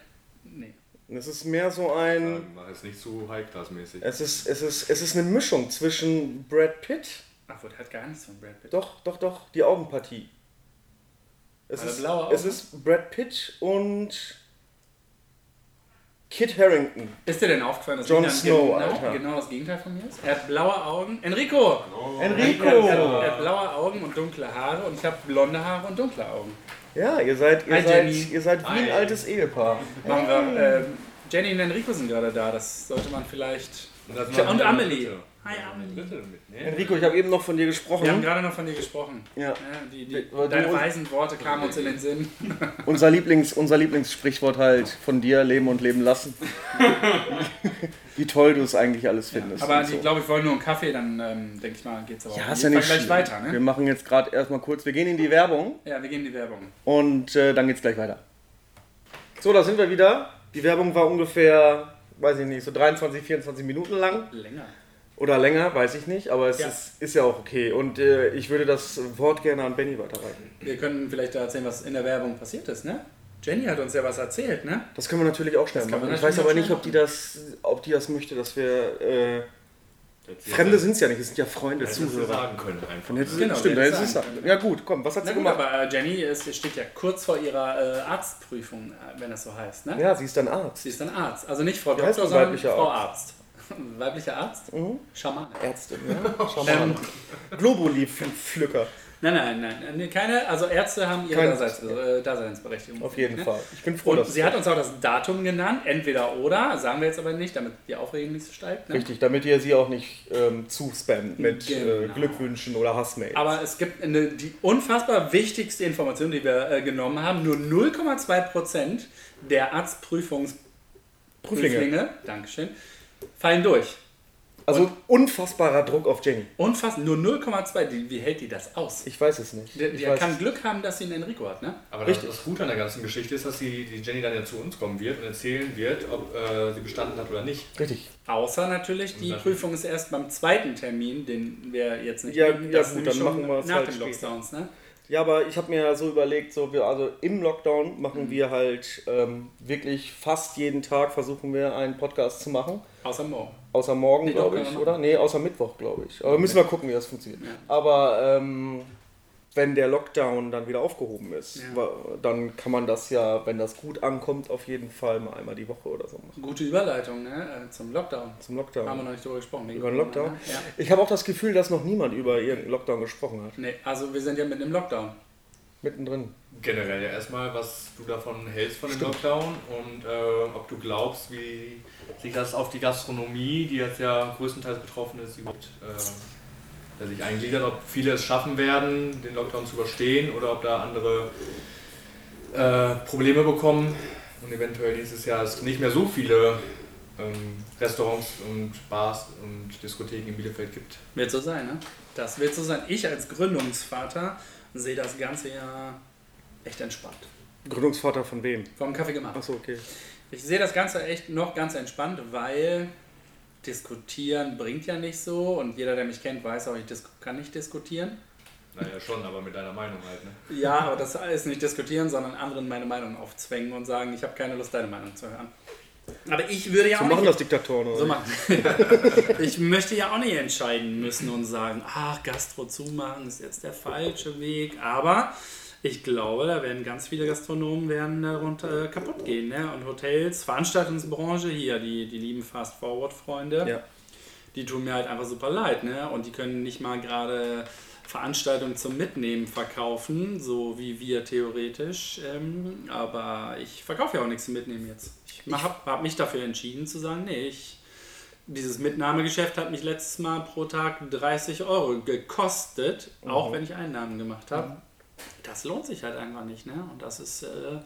Nee. Es ist mehr so ein. Ähm, mach jetzt nicht zu High-Class-mäßig. Es ist, es, ist, es ist eine Mischung zwischen Brad Pitt. Ach, der hat gar nichts von Brad Pitt. Doch, doch, doch, die Augenpartie. Es ist, blaue Augen? es ist Brad Pitt und Kit Harrington. Ist dir denn aufgefallen, dass Jon Milan Snow, genau, Alter. genau das Gegenteil von mir ist? Er hat blaue Augen. Enrico! Enrico! Er, hat, er hat blaue Augen und dunkle Haare und ich habe blonde Haare und dunkle Augen. Ja, ihr seid, ihr Hi, seid, Jenny. ihr seid wie ein Hi. altes Ehepaar. Machen wir. Ähm, Jenny und Enrico sind gerade da. Das sollte man vielleicht. Und, das Und machen wir Amelie. Mit, ne? Enrico, ich habe eben noch von dir gesprochen. Wir haben gerade noch von dir gesprochen. Ja. Ja, die, die, deine weisen Worte kamen uns in den Sinn. Unser, Lieblings, unser Lieblingssprichwort halt von dir, leben und leben lassen. wie toll du es eigentlich alles findest. Aber und ich so. glaube, ich wollte nur einen Kaffee, dann ähm, denke ich mal, geht's aber ja, auf ist ja nicht gleich weiter. Wir Ne? machen jetzt gerade erstmal kurz, wir gehen in die Werbung Ja, wir geben die Werbung. und äh, dann geht's gleich weiter. So, da sind wir wieder. Die Werbung war ungefähr, weiß ich nicht, so 23, 24 Minuten lang Länger. Oder länger, weiß ich nicht, aber es Ja. ist, ist ja auch okay. Und äh, ich würde das Wort gerne an Benny weiterreichen. Wir können vielleicht da erzählen, was in der Werbung passiert ist, ne? Jenny hat uns ja was erzählt, ne? Das können wir natürlich auch schnell machen. Ich weiß aber nicht, ob die das, ob die das möchte, dass wir. Äh, Fremde sind es ja nicht, es sind ja Freunde, du Zuhörer. sagen können einfach. Dann Genau, stimmt, dann hätte sagen sagen. Ja gut, komm, was hat Na sie gut, gemacht? aber äh, Jenny ist, steht ja kurz vor ihrer äh, Arztprüfung, äh, wenn das so heißt, ne? Ja, sie ist dann Arzt. Sie ist dann Arzt. Also nicht Frau Doktor, sondern Frau Arzt. Weiblicher Arzt? Mhm. Schamane. Ärztin, ja? Schaman. Globuli-Pflücker, Nein, nein, nein, nein, keine, also Ärzte haben ihre Kein- Daseins, äh, Daseinsberechtigung. auf jeden? Fall. Ich bin froh, Und dass sie hat uns auch das Datum genannt, entweder oder, sagen wir jetzt aber nicht, damit die Aufregung nicht so steigt. Ne? Richtig, damit ihr sie auch nicht ähm, zuspammt mit äh, Genau. Glückwünschen oder Hassmails. Aber es gibt eine, die unfassbar wichtigste Information, die wir äh, genommen haben. Nur 0,2% der Arztprüfungsprüflinge, Prüflinge. Dankeschön, fallen durch. Also unfassbarer Druck auf Jenny. Unfassbar, nur 0,2. Die- Wie hält die das aus? Ich weiß es nicht. Der, ich der kann. Glück haben, dass sie einen Enrico hat, ne? Aber das, das Gute an der ganzen Geschichte ist, dass die, die Jenny dann ja zu uns kommen wird und erzählen wird, ob äh, sie bestanden hat oder nicht. Richtig. Außer natürlich, die Und Prüfung ist erst beim zweiten Termin, den wir jetzt nicht Ja, ja gut, dann machen wir es nach halt den später. Lockdowns, ne? Ja, aber ich habe mir ja so überlegt, so wir, also im Lockdown machen Mhm. wir halt ähm, wirklich fast jeden Tag versuchen wir einen Podcast zu machen. Außer morgen. Außer morgen, Nee, glaube ich, oder? Nee, außer Mittwoch, glaube ich. Aber müssen wir gucken, wie das funktioniert. Ja. Aber ähm, wenn der Lockdown dann wieder aufgehoben ist, Ja. dann kann man das ja, wenn das gut ankommt, auf jeden Fall mal einmal die Woche oder so machen. Gute Überleitung, ne? äh, Zum Lockdown. Zum Haben wir Lockdown. noch nicht drüber gesprochen. wegen Über den Lockdown? ne? Ja. Ich habe auch das Gefühl, dass noch niemand über irgendeinen Lockdown gesprochen hat. Nee, also wir sind ja mit einem Lockdown. Mittendrin. Generell ja erstmal, was du davon hältst von dem Lockdown und äh, ob du glaubst, wie sich das auf die Gastronomie, die jetzt ja größtenteils betroffen ist, überhaupt äh, sich eingliedert, ob viele es schaffen werden, den Lockdown zu überstehen oder ob da andere äh, Probleme bekommen und eventuell nächstes Jahr es nicht mehr so viele ähm, Restaurants und Bars und Diskotheken in Bielefeld gibt. Wird so sein, ne? Das wird so sein. Ich als Gründungsvater sehe das Ganze ja echt entspannt. Gründungsvater von wem? Vom Kaffee gemacht. Achso, okay. Ich sehe das Ganze echt noch ganz entspannt, weil diskutieren bringt ja nicht so und jeder, der mich kennt, weiß auch, ich kann nicht diskutieren. Naja, schon, aber mit deiner Meinung halt, ne? Ja, aber das ist nicht diskutieren, sondern anderen meine Meinung aufzwängen und sagen, ich habe keine Lust, deine Meinung zu hören. Aber ich würde ja so auch machen nicht, das Diktatoren, oder? So machen. ich möchte ja auch nicht entscheiden müssen und sagen, ach, Gastro zumachen ist jetzt der falsche Weg. Aber ich glaube, da werden ganz viele Gastronomen werden darunter kaputt gehen. Ne? Und Hotels, Veranstaltungsbranche hier, die, die lieben Fast-Forward-Freunde, Ja. die tun mir halt einfach super leid. Ne? Und die können nicht mal gerade Veranstaltungen zum Mitnehmen verkaufen, so wie wir theoretisch. Ähm, aber ich verkaufe ja auch nichts zum Mitnehmen jetzt. Ich habe hab mich dafür entschieden zu sagen, nee, ich, dieses Mitnahmegeschäft hat mich letztes Mal pro Tag 30 Euro gekostet, auch wenn ich Einnahmen gemacht habe. Das lohnt sich halt einfach nicht. Ne? Und das ist, äh,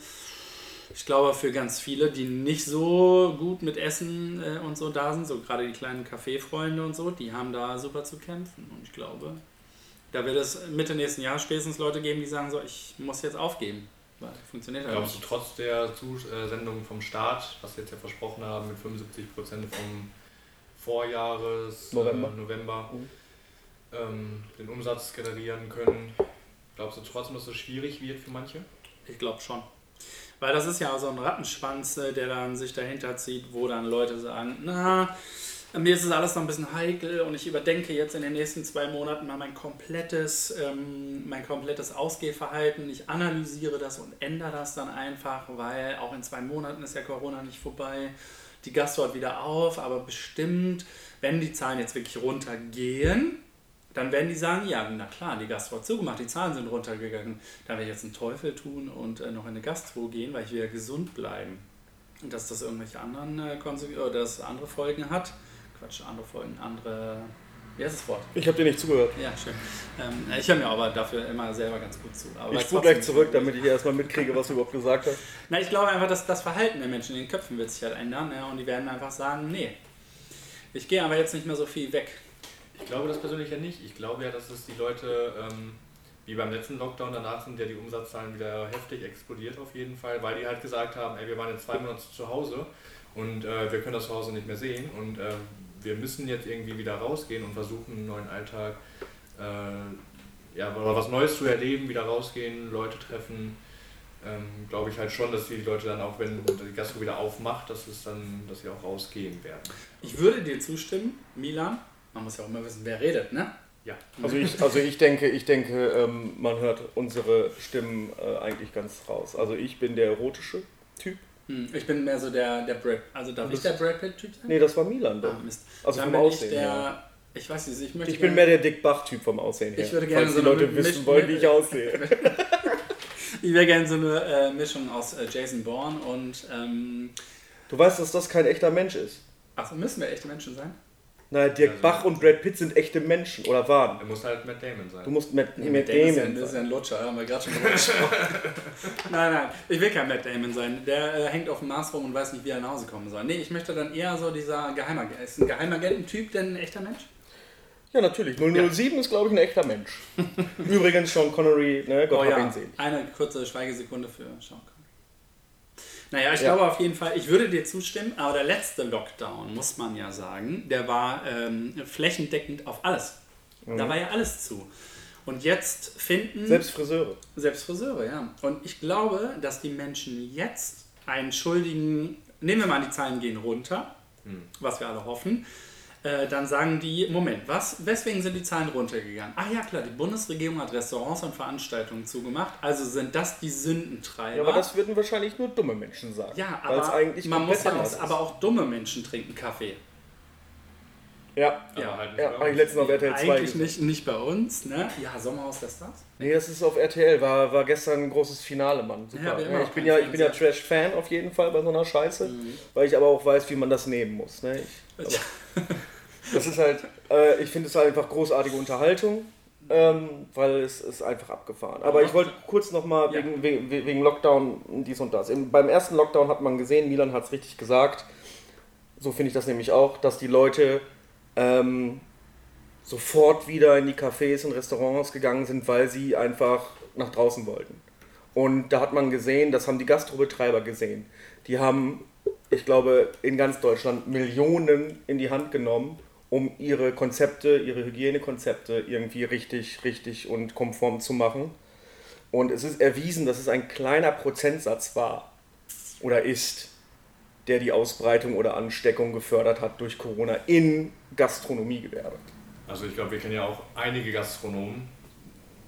ich glaube, für ganz viele, die nicht so gut mit Essen äh, und so da sind, so gerade die kleinen Kaffeefreunde und so, die haben da super zu kämpfen. Und ich glaube, da wird es Mitte nächsten Jahres spätestens Leute geben, die sagen so, ich muss jetzt aufgeben. Weil funktioniert halt Glaubst du nicht. trotz der Zusendung vom Staat, was wir jetzt ja versprochen haben, mit 75 Prozent vom Vorjahres November. Äh, November Mhm. ähm, den Umsatz generieren können, glaubst du trotzdem, dass es schwierig wird für manche? Ich glaube schon. Weil das ist ja so ein Rattenschwanz, äh, der dann sich dahinter zieht, wo dann Leute sagen, na, mir ist es alles noch ein bisschen heikel und ich überdenke jetzt in den nächsten zwei Monaten mal mein komplettes, ähm, mein komplettes Ausgehverhalten. Ich analysiere das und ändere das dann einfach, weil auch in zwei Monaten ist ja Corona nicht vorbei. Die Gastro hat wieder auf, aber bestimmt, wenn die Zahlen jetzt wirklich runtergehen, dann werden die sagen, ja, na klar, die Gastro hat zugemacht, die Zahlen sind runtergegangen. Da werde ich jetzt einen Teufel tun und äh, noch in eine Gastro gehen, weil ich will ja gesund bleiben. Und dass das irgendwelche anderen äh, oder dass es andere Folgen hat. Quatsch, andere Folgen, andere. Wie heißt das Wort? Ich habe dir nicht zugehört. Ja, schön. Ähm, ich höre mir aber dafür immer selber ganz gut zu. Aber Ich spule gleich zurück, damit ich erstmal mitkriege, was du überhaupt gesagt hast. Na, ich glaube einfach, dass das Verhalten der Menschen in den Köpfen wird sich halt ändern. Ja, und die werden einfach sagen, nee, ich gehe aber jetzt nicht mehr so viel weg. Ich glaube das persönlich ja nicht. Ich glaube ja, dass es die Leute, ähm, wie beim letzten Lockdown, danach sind ja die Umsatzzahlen wieder heftig explodiert auf jeden Fall, weil die halt gesagt haben, ey, wir waren jetzt zwei Monate zu Hause und äh, wir können das zu Hause nicht mehr sehen und äh, wir müssen jetzt irgendwie wieder rausgehen und versuchen, einen neuen Alltag, äh, ja, oder was Neues zu erleben, wieder rausgehen, Leute treffen. Ähm, glaube ich halt schon, dass die Leute dann auch, wenn die Gastro wieder aufmacht, dass es dann, dass sie auch rausgehen werden. Ich würde dir zustimmen, Milan. Man muss ja auch immer wissen, wer redet, ne? Ja. Also ich, also ich denke, ich denke, ähm, man hört unsere Stimmen äh, eigentlich ganz raus. Also ich bin der erotische Typ. Hm, ich bin mehr so der, der Brad. Also darf ich der Brad Pitt-Typ sein? Nee, das war Milan Ah. Mist. Also Dann vom bin ich Aussehen der. her. Ich weiß nicht, ich möchte. Ich bin mehr der Dick Bach-Typ vom Aussehen her. Ich würde gerne falls so die Leute Misch- wissen wollen, wie ich aussehe. Ich wäre gerne so eine äh, Mischung aus äh, Jason Bourne und. Ähm, Du weißt, dass das kein echter Mensch ist. achso, müssen wir echte Menschen sein? Naja, Dirk Also- Bach und Brad Pitt sind echte Menschen oder waren. Er muss halt Matt Damon sein. Du musst Matt, Nee, Matt Matt Damon ja, Damon das ist ja sein. ein Lutscher, haben wir gerade schon gesprochen. Nein, nein, ich will kein Matt Damon sein. Der äh, hängt auf dem Mars rum und weiß nicht, wie er nach Hause kommen soll. Nee, ich möchte dann eher so dieser Geheimagent. Ist ein Geheimagententyp denn ein echter Mensch? Ja, natürlich. 007 ist, glaube ich, ein echter Mensch. Übrigens, Sean Connery, ne, Gott Oh hab ja, ihn sehen. eine kurze Schweigesekunde für Sean Connery. Naja, ich Ja. glaube auf jeden Fall, ich würde dir zustimmen, aber der letzte Lockdown, muss man ja sagen, der war ähm, flächendeckend auf alles. Da war ja alles zu. Und jetzt finden Selbst Friseure. selbst Friseure, ja. Und ich glaube, dass die Menschen jetzt einen schuldigen, nehmen wir mal die Zahlen gehen runter, was wir alle hoffen, äh, dann sagen die, Moment, was, weswegen sind die Zahlen runtergegangen? Ach ja, klar, die Bundesregierung hat Restaurants und Veranstaltungen zugemacht, also sind das die Sündentreiber. Ja, aber das würden wahrscheinlich nur dumme Menschen sagen. Ja, aber eigentlich man muss ja auch, aber auch dumme Menschen trinken Kaffee. Ja, Aber Ja. halt ja ich letztens auf RTL 2 Eigentlich nicht, nicht bei uns, ne? Ja, Sommerhaus der Stars. Nee, das ist auf RTL, war, war gestern ein großes Finale, Mann. Super. Ja, ich, bin ja, ich bin ja. Trash-Fan auf jeden Fall bei so einer Scheiße, Mhm. weil ich aber auch weiß, wie man das nehmen muss. Ne? Ich, aber, das ist halt, äh, ich finde es halt einfach großartige Unterhaltung, ähm, weil es ist einfach abgefahren. Aber ich wollte kurz nochmal Ja. wegen, wegen, wegen Lockdown dies und das. Im, beim ersten Lockdown hat man gesehen, Milan hat es richtig gesagt, so finde ich das nämlich auch, dass die Leute ähm, sofort wieder in die Cafés und Restaurants gegangen sind, weil sie einfach nach draußen wollten. Und da hat man gesehen, das haben die Gastrobetreiber gesehen. Die haben, ich glaube, in ganz Deutschland Millionen in die Hand genommen, um ihre Konzepte, ihre Hygienekonzepte irgendwie richtig, richtig und konform zu machen. Und es ist erwiesen, dass es ein kleiner Prozentsatz war oder ist, der die Ausbreitung oder Ansteckung gefördert hat durch Corona in Gastronomiegewerbe. Also ich glaube, wir kennen ja auch einige Gastronomen.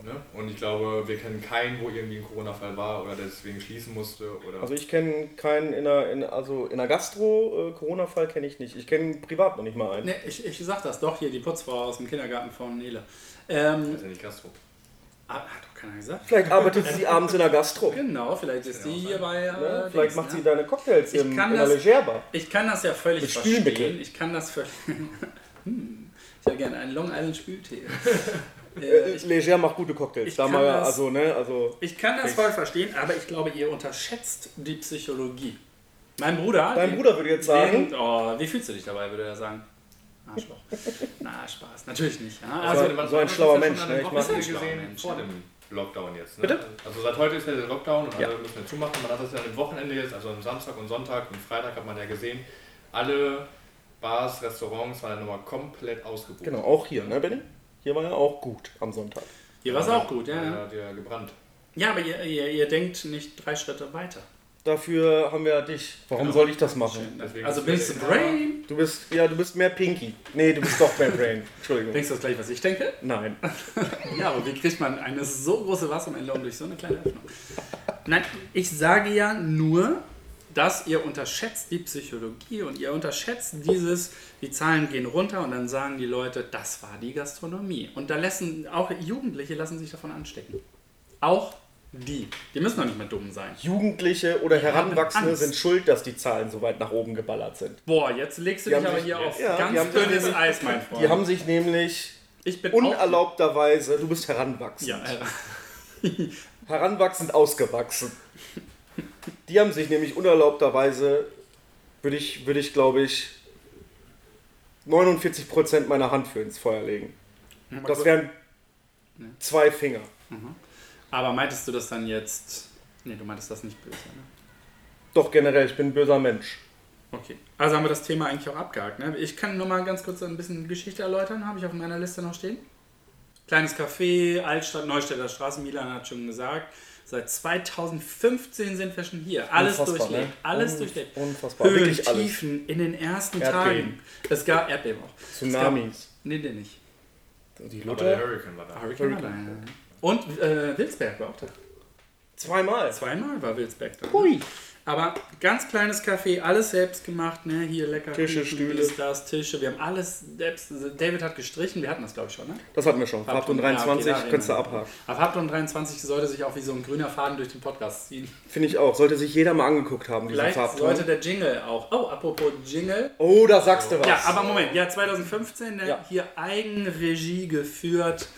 Ne? Und ich glaube, wir kennen keinen, wo irgendwie ein Corona-Fall war oder der deswegen schließen musste. Oder Also ich kenne keinen in der, in, also in der Gastro, äh, Corona-Fall kenne ich nicht. Ich kenne privat noch nicht mal einen. Ne, ich, ich sag das doch hier, die Putzfrau aus dem Kindergarten von Nele. Ähm, das ist ja nicht Gastro. ah, hat doch keiner gesagt. Vielleicht arbeitet sie abends in der Gastro. Genau, vielleicht ist die hier bei. Äh, Ne? Vielleicht Dings, macht ne? sie deine Cocktails Ich im, kann in der Legerbar. Ich kann das ja völlig Mit verstehen. Ich kann das völlig. hm, ich hätte gerne einen Long Island Spültee. äh, ich, Leger macht gute Cocktails. ich Da kann mal, das- also, ne, also. ich kann das voll verstehen, aber ich glaube, ihr unterschätzt die Psychologie. Mein Bruder. Dein den- Bruder würde jetzt sagen, den- oh, wie fühlst du dich dabei, würde er sagen? Arschloch. Na, Spaß. Natürlich nicht. Ja, Also- also, so ein schlauer Mensch, ne? Ich habe gesehen Schlauer Mensch, vor ja. dem Lockdown jetzt. Ne? Bitte? Also seit heute ist ja der Lockdown und Ja. alle müssen ja zumachen. Man hat das ja am Wochenende jetzt, also am Samstag und Sonntag und Freitag hat man ja gesehen, alle Bars, Restaurants waren ja nochmal komplett ausgebucht. genau, auch hier, ne, Benny? Hier war ja auch gut am Sonntag. hier war es auch gut, ja. Ja, hat ja gebrannt. ja aber ihr, ihr, ihr denkt nicht drei Schritte weiter. Dafür haben wir ja dich. Warum Genau. soll ich das machen? Deswegen Also ist bin der ich the Inhaber- Brain? Du bist, ja, du bist mehr Pinky. Nee, du bist doch mehr Brain. Entschuldigung. Denkst du das gleich, was ich denke? Nein. Ja, aber wie kriegt man eine so große Wassermelone durch so eine kleine Öffnung? Nein, ich sage ja nur, dass ihr unterschätzt die Psychologie und ihr unterschätzt dieses, die Zahlen gehen runter und dann sagen die Leute, das war die Gastronomie. Und da lassen auch Jugendliche lassen sich davon anstecken. Auch die. Die müssen doch nicht mehr dumm sein. Jugendliche oder Heranwachsende sind schuld, dass die Zahlen so weit nach oben geballert sind. Boah, jetzt legst du Die dich aber sich- hier auf ja, ganz dünnes nämlich- Eis, mein Freund. Die haben sich nämlich ich bin unerlaubterweise, du bist heranwachsend. Ja, äh, Heranwachsend ausgewachsen. Die haben sich nämlich unerlaubterweise, würde ich, würde ich glaube ich, 49% meiner Hand für ins Feuer legen. Das wären zwei Finger. aber meintest du das dann jetzt? Nee, du meintest das nicht böse, ne? Doch generell, ich bin ein böser Mensch. Okay. Also haben wir das Thema eigentlich auch abgehakt. Ne? Ich kann nur mal ganz kurz ein bisschen Geschichte erläutern, habe ich auf meiner Liste noch stehen. Kleines Café, Altstadt, Neustädter Straße, Milan hat schon gesagt. Seit 2015 sind wir schon hier. Alles Unfassbar, durchlebt. ne? Alles Un- durchlebt. Unfassbar. Höhen, Wirklich alles. Tiefen in den ersten Erdbeben. Tagen. Es gab Erdbeben auch. Tsunamis. Gab, nee, nee, nicht. Die Aber der? Hurricane war da. Hurricane war da, ja. Und äh, Wilsberg war auch da. Zweimal. Zweimal war Wilsberg da. Hui. Aber ganz kleines Café, alles selbst gemacht, ne? Hier lecker Tische, Kuchen, Stühle. dies, das, Tische. Wir haben alles selbst. David hat gestrichen, wir hatten das glaube ich schon, ne? Das hatten wir schon. Farbton 23, Ja, okay, könntest du abhaken. Aber Farbton 23 sollte sich auch wie so ein grüner Faden durch den Podcast ziehen. Finde ich auch. Sollte sich jeder mal angeguckt haben, diesen Vielleicht Farbton. sollte der Jingle auch. Oh, apropos Jingle. Oh, da sagst du was. Ja, aber Moment, ja, 2015, ne, Ja. hier Eigenregie geführt.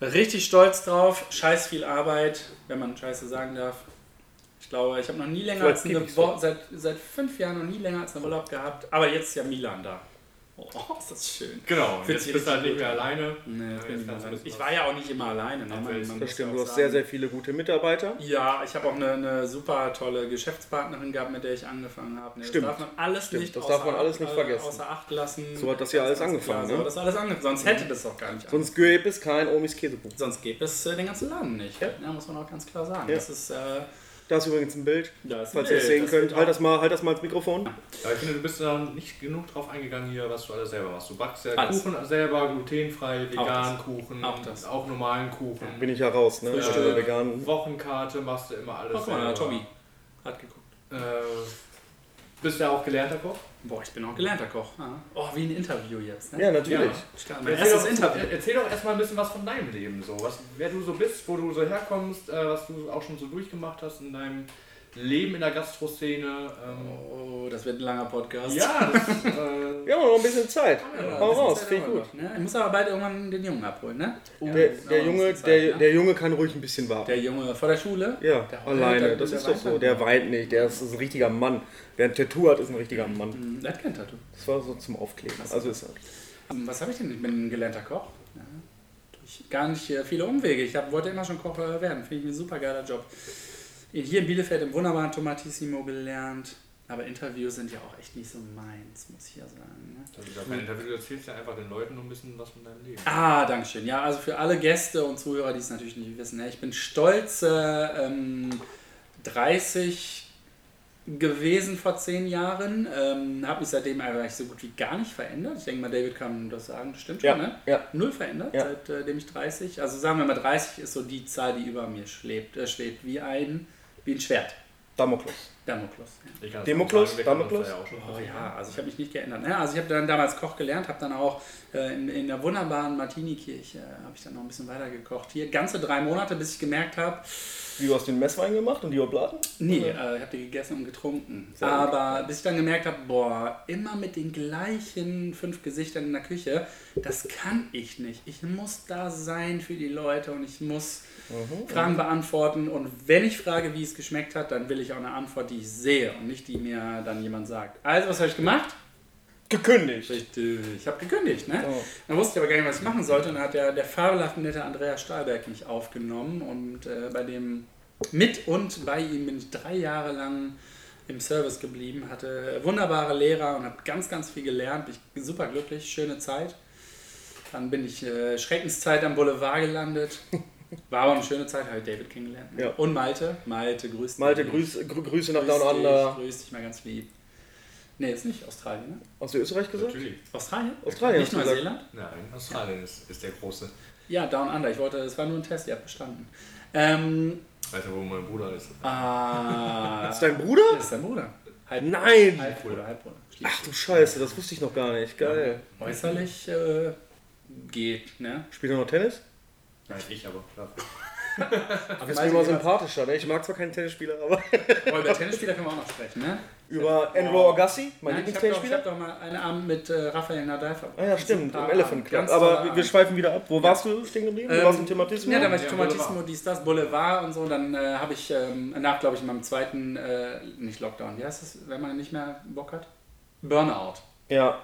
Richtig stolz drauf, scheiß viel Arbeit, wenn man Scheiße sagen darf. Ich glaube, ich habe noch nie länger Vielleicht als eine Woche, seit, seit fünf Jahren noch nie länger als einen Urlaub gehabt. Aber jetzt ist ja Milan da. Oh, ist das schön. Genau, Fühlt jetzt bist du halt nicht mehr alleine. Nee, Ja, ich, nicht. bisschen ich war ja auch nicht immer alleine. Ne? Man, man Das stimmt, ja du auch hast sehr, sehr viele gute Mitarbeiter. Ja, ich habe auch eine, eine super tolle Geschäftspartnerin gehabt, mit der ich angefangen habe. Ne, Stimmt. Das darf man alles Stimmt, nicht, das außer, darf man alles nicht vergessen. außer Acht lassen. So hat das ja alles angefangen, Klar, ne? So das alles angefangen. Sonst hätte das doch gar nicht Sonst gäbe es kein Omis Käsebuch. Sonst gäbe es äh, den ganzen Laden nicht. Ja. muss man auch ganz klar sagen. Ja. Das ist, äh, Da ist übrigens ein Bild, falls ihr es sehen Das könnt. Halt das, mal, halt das mal ins Mikrofon. Aber ich finde, du bist da nicht genug drauf eingegangen hier, was du alles selber machst. Du backst ja Alles. Kuchen selber, glutenfrei, vegan das. Kuchen, Auch das. auch normalen Kuchen. Bin ich ja raus, ne? Frühstück. Also vegan. Wochenkarte machst du immer alles guck mal, selber. Tommy hat geguckt. Äh, Bist du ja auch gelernter Koch? Boah, ich bin auch gelernter Koch. Ah. Oh, wie ein Interview jetzt. Ne? Ja, natürlich. Stark. Mein Erzähl erstes doch, Interview. erzähl doch erstmal ein bisschen was von deinem Leben, so. Was, wer du so bist, wo du so herkommst, äh, was du auch schon so durchgemacht hast in deinem Leben in der Gastroszene. Ähm, Oh, das wird ein langer Podcast. ja, das, äh, Wir haben noch ein bisschen Zeit. Ja, Hau raus, Zeit finde ich gut. Ne? Ich muss aber bald irgendwann den Jungen abholen, ne? Der, Ja, der, auch Junge, bisschen der, Zeit, ne? der Junge kann ruhig ein bisschen warten. Der Junge vor der Schule? Ja, Der alleine. heult, Das der ist doch weint so. dann. Der weint nicht. Der ist, ist ein richtiger Mann. Wer ein Tattoo hat, ist ein richtiger Mann. Hm, Der hat kein Tattoo. Das war so zum Aufkleben. Also ist er. Ähm, Was habe ich denn? Ich bin ein gelernter Koch. Ja. Durch gar nicht äh, viele Umwege. Ich hab, wollte immer schon Koch äh, werden. Finde ich ein super geiler Job. Hier in Bielefeld im wunderbaren Tomatissimo gelernt. Aber Interviews sind ja auch echt nicht so meins, muss ich ja sagen. Ne? das ist ja kein Interview, du erzählst ja einfach den Leuten nur ein bisschen was von deinem Leben. Ah, Dankeschön. Ja, also für alle Gäste und Zuhörer, die es natürlich nicht wissen, ne, ich bin stolze ähm, 30 gewesen vor zehn Jahren. Ähm, habe mich seitdem eigentlich so gut wie gar nicht verändert. Ich denke mal, David kann das sagen, das stimmt Ja, schon, ne? ja. Null verändert, Ja. seitdem ich 30. Also sagen wir mal, 30 ist so die Zahl, die über mir schwebt, äh, schwebt wie ein, wie ein Schwert. Damokles. Damokles. Ja. Demoklos, Damoklos? da ja auch schon. Oh ja, also ich habe mich nicht geändert. Ne? Also ich habe dann damals Koch gelernt, habe dann auch äh, in, in der wunderbaren Martini-Kirche, äh, habe ich dann noch ein bisschen weiter gekocht. Hier ganze drei Monate, bis ich gemerkt habe, Wie du hast den Messwein gemacht und die Obladen? nee, äh, ich habe die gegessen und getrunken. Sehr gut. Aber bis ich dann gemerkt habe, boah, immer mit den gleichen fünf Gesichtern in der Küche, das kann ich nicht. Ich muss da sein für die Leute und ich muss Mhm. Fragen beantworten. Und wenn ich frage, wie es geschmeckt hat, dann will ich auch eine Antwort, die ich sehe und nicht die mir dann jemand sagt. Also, was habe ich gemacht? Gekündigt. Richtig. Ich habe gekündigt, ne? Oh. Dann wusste ich aber gar nicht, was ich machen sollte. Und dann hat der, der fabelhafte nette Andreas Stahlberg mich aufgenommen. Und äh, bei dem, mit und bei ihm bin ich drei Jahre lang im Service geblieben, hatte wunderbare Lehrer und habe ganz, ganz viel gelernt. Ich bin super glücklich, schöne Zeit. Dann bin ich äh, Schreckenszeit am Boulevard gelandet. War aber eine schöne Zeit, habe ich David kennengelernt. ne? Ja. Und Malte. Malte, grüß dich. Malte, Grüß, Grü- Grüße nach grüß Down dich, Under. Grüß dich mal ganz lieb. Nee, ist nicht Australien, ne? Hast du Österreich gesagt? Natürlich. Australien? Australien Nicht. Neuseeland? Nein, Australien ist, ist der große. Ja, Down Under. Ich wollte, es war nur ein Test, ihr habt bestanden. Ähm, Weißt du, wo mein Bruder ist? ah, Ist dein Bruder? das ist dein Bruder. Halb, Nein! Halbbruder, Halbbruder. Ach du Scheiße, das wusste ich noch gar nicht. Geil. Äußerlich äh, geht, ne? Spielt er noch Tennis? Nein, ich aber, klar. Mir mal wie war's? sympathischer. Ne? Ich mag zwar keinen Tennisspieler, aber Aber über Tennisspieler können wir auch noch sprechen, ne? über Andrew Agassi, mein Nein, ich habe doch, ich Lieblingstennisspieler. hab doch mal einen Abend mit äh, Raphael Nadal verbracht. Ah ja, stimmt, im Elephant Club. Aber wir, schweifen wieder ab. Wo warst du stehen geblieben? Du Ähm, warst im Thematismus? Ja, da war ich Ja, Boulevard. dies, das, Boulevard und so. Dann äh, habe ich ähm, nach, glaube ich, meinem zweiten, äh, nicht Lockdown, wie heißt das, wenn man nicht mehr Bock hat? Burnout. Ja,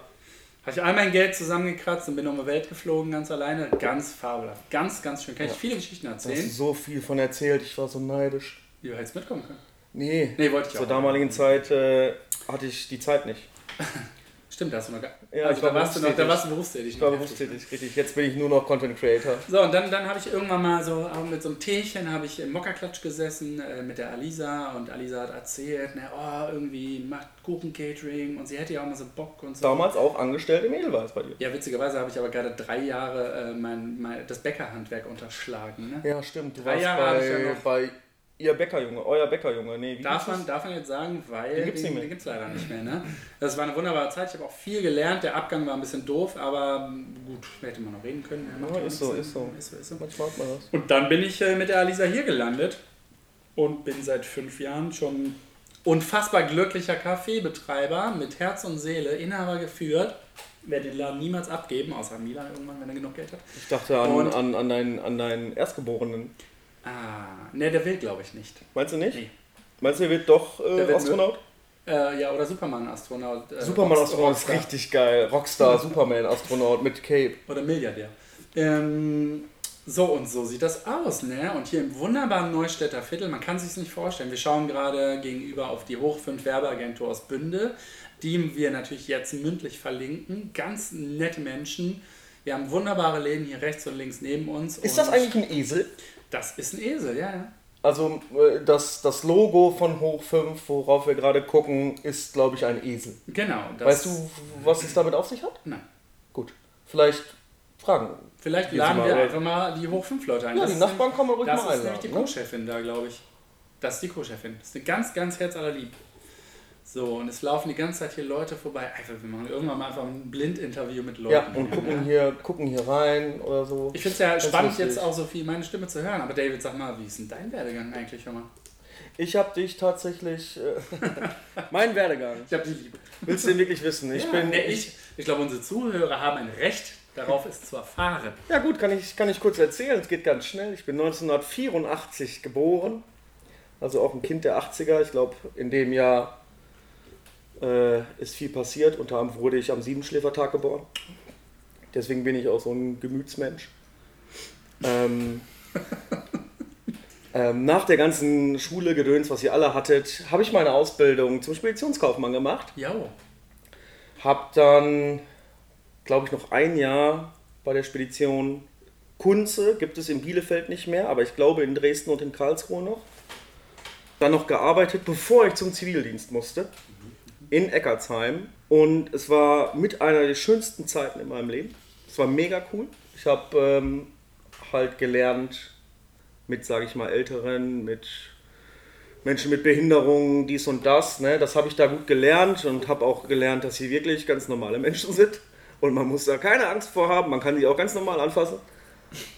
Habe ich all mein Geld zusammengekratzt und bin um die Welt geflogen, ganz alleine. Ganz fabelhaft. Ganz, ganz schön. Kann ich viele Geschichten du hast erzählen? so viel von erzählt. Ich war so neidisch. Ihr hättet mitkommen können. Nee, Nee, wollte ich zur auch. damaligen Zeit äh, hatte ich die Zeit nicht. Stimmt, da hast du noch gar Ja, also da warst du noch, da warst du berufstätig. Ich war noch. berufstätig, richtig. Jetzt bin ich nur noch Content Creator. So, und dann, dann habe ich irgendwann mal so auch mit so einem Teechen habe ich im Mokka-Klatsch gesessen äh, mit der Alisa und Alisa hat erzählt, ne, oh, irgendwie macht Kuchen-Catering und sie hätte ja auch mal so Bock und so. Damals auch angestellt im Edelweiß bei dir. Ja, witzigerweise habe ich aber gerade drei Jahre äh, mein, mein, das Bäckerhandwerk unterschlagen. Ne? Ja, stimmt. Du Drei warst Jahre ich ja bei, noch- bei ihr Bäckerjunge, euer Bäckerjunge. Nee, wie Darf man, darf man jetzt sagen, weil Den nicht mehr. den gibt's leider nicht mehr. Ne? Das war eine wunderbare Zeit. Ich habe auch viel gelernt. Der Abgang war ein bisschen doof, aber ähm, gut, hätte man noch reden können. Ja, ist so, ist so. ist so, ist so. das? Manchmal hat man das. Und dann bin ich äh, mit der Alisa hier gelandet und bin seit fünf Jahren schon unfassbar glücklicher Kaffeebetreiber mit Herz und Seele, Inhaber geführt. Werde den Laden niemals abgeben, außer Milan irgendwann, wenn er genug Geld hat. Ich dachte an, Und- an, an, deinen, an deinen Erstgeborenen. Ah, ne, der will, glaube ich, nicht. Meinst du nicht? Nee. Meinst du, er wird doch äh, wird Astronaut? Äh, ja, oder Superman-Astronaut. Äh, Superman-Astronaut ist richtig geil. Rockstar, Superman-Astronaut mit Cape. Oder Milliardär. Ähm, so und so sieht das aus, ne? Und hier im wunderbaren Neustädter Viertel, man kann sich nicht vorstellen. Wir schauen gerade gegenüber auf die Hoch 5 Werbeagentur aus Bünde, die wir natürlich jetzt mündlich verlinken. Ganz nette Menschen. Wir haben wunderbare Läden hier rechts und links neben uns. Ist das eigentlich ein Esel? Das ist ein Esel, ja, ja. Also äh, das, das Logo von Hoch 5, worauf wir gerade gucken, ist, glaube ich, ein Esel. Genau. Das, Weißt du, was es damit auf sich hat? Nein. Gut. Vielleicht fragen. Vielleicht laden wir einfach mal die Hoch 5 Leute ein. Ja, Das die Nachbarn man ruhig Das mal ist nämlich die. Ne? Co-Chefin da, glaube ich. Das ist die Co-Chefin. Das ist eine ganz, ganz herzallerlieb. So, und es laufen die ganze Zeit hier Leute vorbei. Einfach, wir machen irgendwann mal einfach ein Blindinterview mit Leuten. Ja, und gucken hier, gucken hier rein oder so. Ich finde es ja Ganz spannend, jetzt auch so viel meine Stimme zu hören. Aber David, sag mal, wie ist denn dein Werdegang eigentlich, hör mal? Ich habe dich tatsächlich. Äh, mein Werdegang. Ich habe die lieb. Willst du den wirklich wissen? Ich ja, bin. nee, ich, ich glaube, unsere Zuhörer haben ein Recht darauf, es zu erfahren. Ja gut, kann ich, kann ich kurz erzählen. Es geht ganz schnell. Ich bin 1984 geboren. Also auch ein Kind der 80er. Ich glaube, in dem Jahr äh, ist viel passiert. Unter anderem wurde ich am Siebenschläfertag geboren. Deswegen bin ich auch so ein Gemütsmensch. Ähm, ähm, nach der ganzen Schule, Gedöns, was ihr alle hattet, habe ich meine Ausbildung zum Speditionskaufmann gemacht. Ja, Hab dann, glaube ich, noch ein Jahr bei der Spedition Kunze, gibt es in Bielefeld nicht mehr, aber ich glaube in Dresden und in Karlsruhe noch. Dann noch gearbeitet, bevor ich zum Zivildienst musste, in Eckartsheim. Und es war mit einer der schönsten Zeiten in meinem Leben. Es war mega cool. Ich habe ähm, halt gelernt mit, sage ich mal, Älteren, mit Menschen mit Behinderungen, dies und das. Ne? Das habe ich da gut gelernt und habe auch gelernt, dass sie wirklich ganz normale Menschen sind. Und man muss da keine Angst vor haben, man kann sie auch ganz normal anfassen.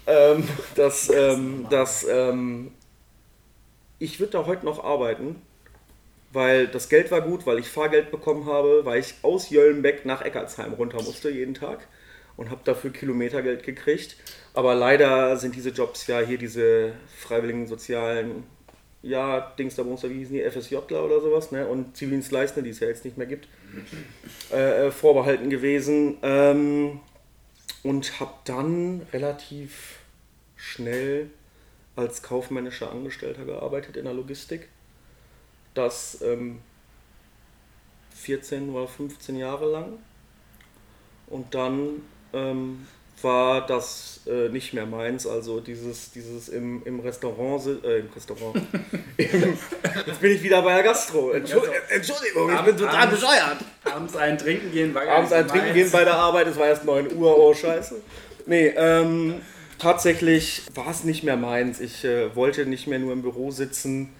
Ähm, dass, ähm, dass ähm, ich würde da heute noch arbeiten, weil das Geld war gut, weil ich Fahrgeld bekommen habe, weil ich aus Jöllenbeck nach Eckartsheim runter musste jeden Tag und habe dafür Kilometergeld gekriegt. Aber leider sind diese Jobs ja hier diese freiwilligen sozialen, ja, Dings da wie hießen die, FSJler oder sowas, ne? Und Zivildienstleistende, die es ja jetzt nicht mehr gibt, äh, äh, vorbehalten gewesen. Ähm, und habe dann relativ schnell als kaufmännischer Angestellter gearbeitet in der Logistik. Das ähm, 14 oder 15 Jahre lang. Und dann ähm, war das äh, nicht mehr meins. Also dieses, dieses im, im Restaurant, äh, im Restaurant. Im, jetzt bin ich wieder bei der Gastro. Entschu- Entschuldigung, ich bin total Abends- bescheuert. Abends ein Trinken gehen war Abends ein Trinken meins. gehen bei der Arbeit, es war erst 9 Uhr, oh scheiße. Nee, ähm, tatsächlich war es nicht mehr meins. Ich äh, wollte nicht mehr nur im Büro sitzen.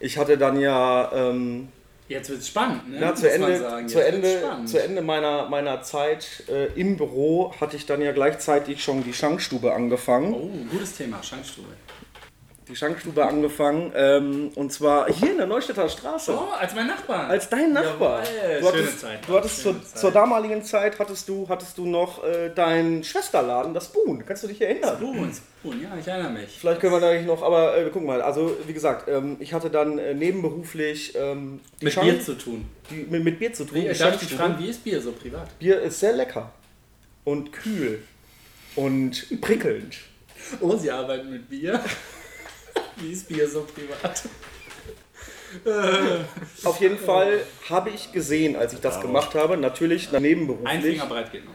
Ich hatte dann ja ähm, Jetzt wird's spannend, ne? ja, zu Ende, zu Ende, spannend. zu Ende meiner, meiner Zeit äh, im Büro hatte ich dann ja gleichzeitig schon die Schankstube angefangen. Oh, gutes Thema, Schankstube. Die Schankstube angefangen ähm, und zwar hier in der Neustädter Straße. Oh, als mein Nachbar. Als dein Nachbar. Jawohl, du schöne hattest, Zeit. Du hattest zur, Schöne Zeit. zur damaligen Zeit hattest du, hattest du noch äh, deinen Schwesterladen, das Boon. Kannst du dich erinnern? Spoon, Spoon, ja, ich erinnere mich. Vielleicht können wir da nicht noch, aber äh, guck mal, also wie gesagt, ähm, ich hatte dann äh, nebenberuflich ähm, die Mit Schank- Bier zu tun. die, mit, mit Bier zu tun. Wie, die darf ich dich Schankstube. fragen, wie ist Bier so privat? Bier ist sehr lecker und kühl und prickelnd. Oh, Sie arbeiten mit Bier. wie ist Bier so privat? Auf jeden Fall habe ich gesehen, als ich das gemacht habe, natürlich Ein nebenberuflich, Finger breit geht noch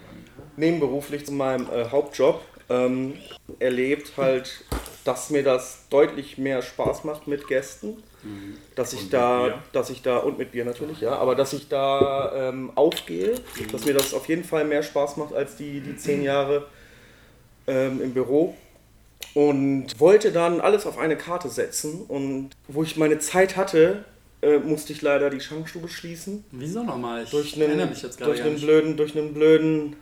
nebenberuflich zu meinem äh, Hauptjob, ähm, erlebt halt, dass mir das deutlich mehr Spaß macht mit Gästen. Dass ich, da, Bier. dass ich da, und mit Bier natürlich, ja, aber dass ich da ähm, aufgehe, dass mir das auf jeden Fall mehr Spaß macht als die, die zehn Jahre ähm, im Büro. Und wollte dann alles auf eine Karte setzen. Und wo ich meine Zeit hatte, äh, musste ich leider die Schankstube schließen. Wieso nochmal? Ich Durch erinnere einen, mich jetzt gerade durch gar einen nicht. blöden, durch einen blöden,